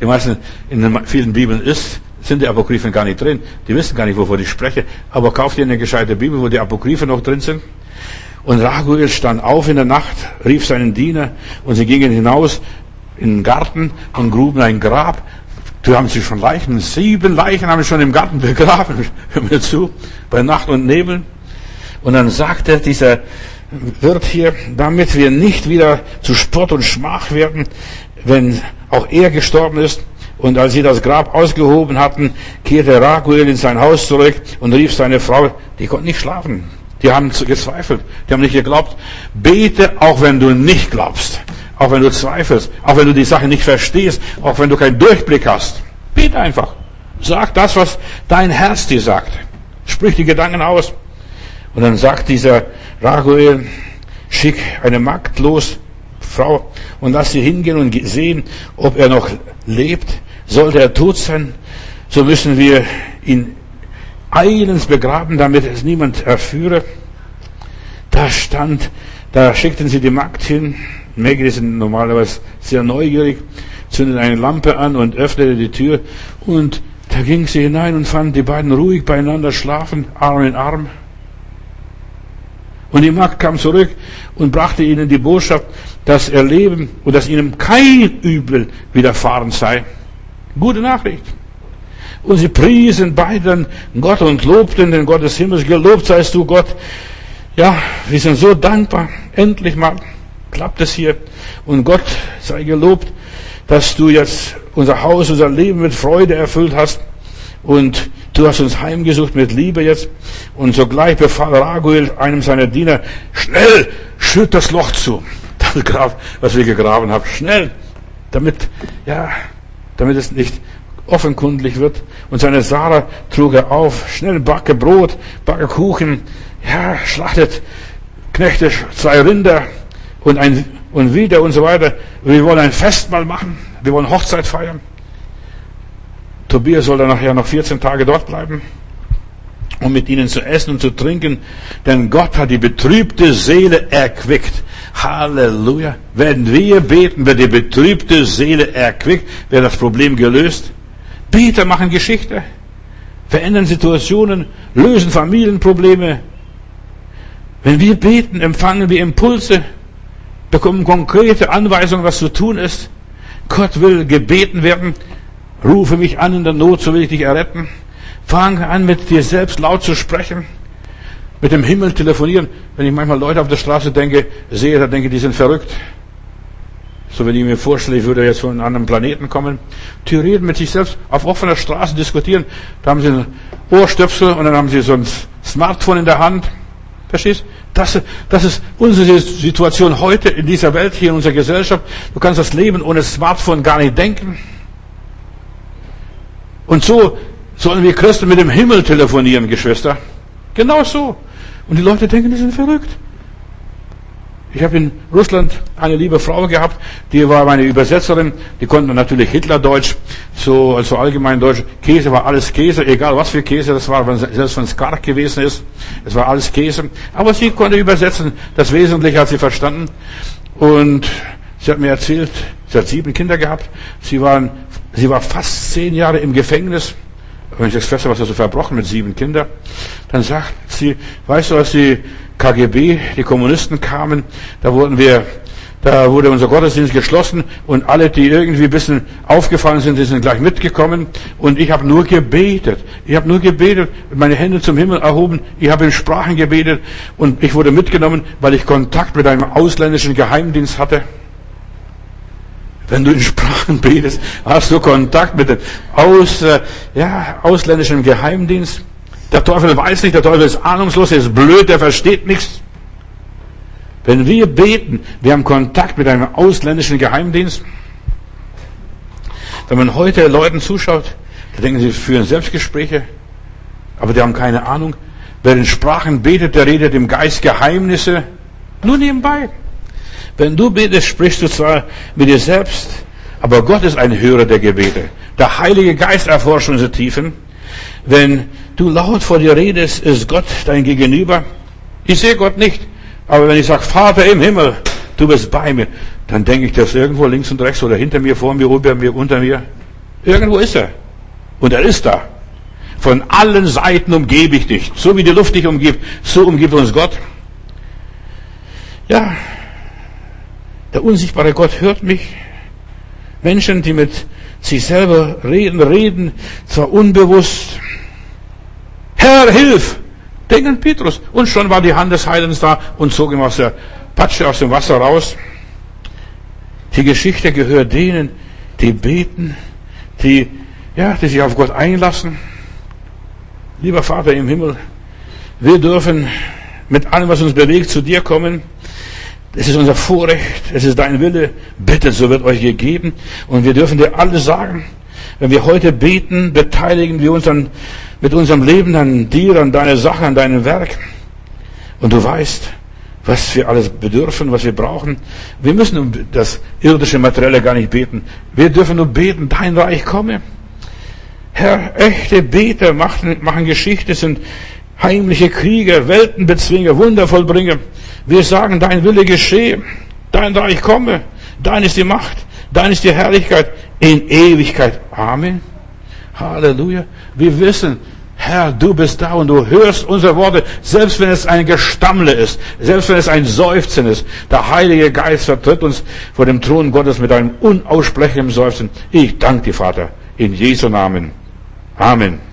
Die meisten, in den vielen Bibeln ist, sind die Apokryphen gar nicht drin. Die wissen gar nicht, wovon ich spreche. Aber kauft ihr eine gescheite Bibel, wo die Apokryphen noch drin sind? Und Raguel stand auf in der Nacht, rief seinen Diener und sie gingen hinaus in den Garten und gruben ein Grab. Die haben sich schon Leichen, sieben Leichen haben sie schon im Garten begraben. *laughs* Hör mir zu, bei Nacht und Nebel. Und dann sagte dieser Wirt hier, damit wir nicht wieder zu Spott und Schmach werden, wenn auch er gestorben ist, und als sie das Grab ausgehoben hatten, kehrte Raguel in sein Haus zurück und rief seine Frau, die konnte nicht schlafen. Die haben gezweifelt. Die haben nicht geglaubt. Bete, auch wenn du nicht glaubst. Auch wenn du zweifelst. Auch wenn du die Sache nicht verstehst. Auch wenn du keinen Durchblick hast. Bete einfach. Sag das, was dein Herz dir sagt. Sprich die Gedanken aus. Und dann sagt dieser Raguel, schick eine Magd los, Frau, und lass sie hingehen und sehen, ob er noch lebt. Sollte er tot sein, so müssen wir ihn eilends begraben, damit es niemand erführe. Da stand, da schickten sie die Magd hin. Mägde sind normalerweise sehr neugierig, zündete eine Lampe an und öffnete die Tür. Und da ging sie hinein und fand die beiden ruhig beieinander schlafen, Arm in Arm. Und die Magd kam zurück und brachte ihnen die Botschaft, dass er leben und dass ihnen kein Übel widerfahren sei. Gute Nachricht. Und sie priesen beiden Gott und lobten den Gott des Himmels. Gelobt seist du Gott. Ja, wir sind so dankbar. Endlich mal klappt es hier. Und Gott sei gelobt, dass du jetzt unser Haus, unser Leben mit Freude erfüllt hast. Und du hast uns heimgesucht mit Liebe jetzt. Und sogleich befahl Raguel einem seiner Diener, schnell, schütt das Loch zu. Das Grab, was wir gegraben haben. Schnell. Damit, ja, damit es nicht offenkundlich wird. Und seine Sarah trug er auf. Schnell backe Brot, backe Kuchen. Ja, schlachtet Knechte zwei Rinder und ein, und wieder und so weiter. Wir wollen ein Festmahl machen. Wir wollen Hochzeit feiern. Tobias soll dann nachher noch 14 Tage dort bleiben, um mit ihnen zu essen und zu trinken, denn Gott hat die betrübte Seele erquickt. Halleluja. Wenn wir beten, wird die betrübte Seele erquickt, wird das Problem gelöst. Beter machen Geschichte, verändern Situationen, lösen Familienprobleme. Wenn wir beten, empfangen wir Impulse, bekommen konkrete Anweisungen, was zu tun ist. Gott will gebeten werden. Rufe mich an in der Not, so will ich dich erretten. Fang an, mit dir selbst laut zu sprechen. Mit dem Himmel telefonieren. Wenn ich manchmal Leute auf der Straße denke, sehe, da denke ich, die sind verrückt. So wenn ich mir vorstelle, ich würde jetzt von einem anderen Planeten kommen. Theorien mit sich selbst auf offener Straße diskutieren. Da haben sie ein Ohrstöpsel und dann haben sie so ein Smartphone in der Hand. Verstehst? Das, das ist unsere Situation heute in dieser Welt, hier in unserer Gesellschaft. Du kannst das Leben ohne Smartphone gar nicht denken. Und so sollen wir Christen mit dem Himmel telefonieren, Geschwister. Genau so. Und die Leute denken, die sind verrückt. Ich habe in Russland eine liebe Frau gehabt, die war meine Übersetzerin, die konnte natürlich Hitlerdeutsch, so also allgemein Deutsch. Käse war alles Käse, egal was für Käse das war, selbst wenn es karg gewesen ist, es war alles Käse. Aber sie konnte übersetzen, das Wesentliche hat sie verstanden. Und sie hat mir erzählt, sie hat sieben Kinder gehabt, sie, waren, sie war fast zehn Jahre im Gefängnis. Wenn ich das feste, was er so verbrochen mit sieben Kindern, dann sagt sie, weißt du, als die KGB, die Kommunisten kamen, da wurden wir, da wurde unser Gottesdienst geschlossen und alle, die irgendwie ein bisschen aufgefallen sind, die sind gleich mitgekommen und ich habe nur gebetet. Ich habe nur gebetet, meine Hände zum Himmel erhoben, ich habe in Sprachen gebetet und ich wurde mitgenommen, weil ich Kontakt mit einem ausländischen Geheimdienst hatte. Wenn du in Sprachen betest, hast du Kontakt mit dem aus, äh, ja, ausländischen Geheimdienst. Der Teufel weiß nicht, der Teufel ist ahnungslos, er ist blöd, der versteht nichts. Wenn wir beten, wir haben Kontakt mit einem ausländischen Geheimdienst. Wenn man heute Leuten zuschaut, da denken sie, führen Selbstgespräche, aber die haben keine Ahnung. Wer in Sprachen betet, der redet im Geist Geheimnisse. Nur nebenbei. Wenn du betest, sprichst du zwar mit dir selbst, aber Gott ist ein Hörer der Gebete. Der Heilige Geist erforscht unsere Tiefen. Wenn du laut vor dir redest, ist Gott dein Gegenüber. Ich sehe Gott nicht. Aber wenn ich sage, Vater im Himmel, du bist bei mir, dann denke ich, dass irgendwo links und rechts oder hinter mir, vor mir, über mir, unter mir, irgendwo ist er. Und er ist da. Von allen Seiten umgebe ich dich. So wie die Luft dich umgibt, so umgibt uns Gott. Ja, der unsichtbare Gott hört mich. Menschen, die mit sich selber reden, reden, zwar unbewusst. Herr, hilf! Denken Petrus. Und schon war die Hand des Heilands da und zog ihm aus der Patsche, aus dem Wasser raus. Die Geschichte gehört denen, die beten, die, ja, die sich auf Gott einlassen. Lieber Vater im Himmel, wir dürfen mit allem, was uns bewegt, zu dir kommen. Es ist unser Vorrecht, es ist dein Wille. Bittet, so wird euch gegeben. Und wir dürfen dir alles sagen. Wenn wir heute beten, beteiligen wir uns dann mit unserem Leben an dir, an deine Sache, an deinem Werk. Und du weißt, was wir alles bedürfen, was wir brauchen. Wir müssen um das irdische Materielle gar nicht beten. Wir dürfen nur beten, dein Reich komme. Herr, echte Beter machen, machen Geschichte, sind heimliche Krieger, Weltenbezwinger, Wundervollbringer. Wir sagen, dein Wille geschehe, dein Reich komme, dein ist die Macht, dein ist die Herrlichkeit in Ewigkeit. Amen. Halleluja. Wir wissen, Herr, du bist da und du hörst unsere Worte, selbst wenn es ein Gestammle ist, selbst wenn es ein Seufzen ist. Der Heilige Geist vertritt uns vor dem Thron Gottes mit einem unaussprechlichen Seufzen. Ich danke dir, Vater, in Jesu Namen. Amen.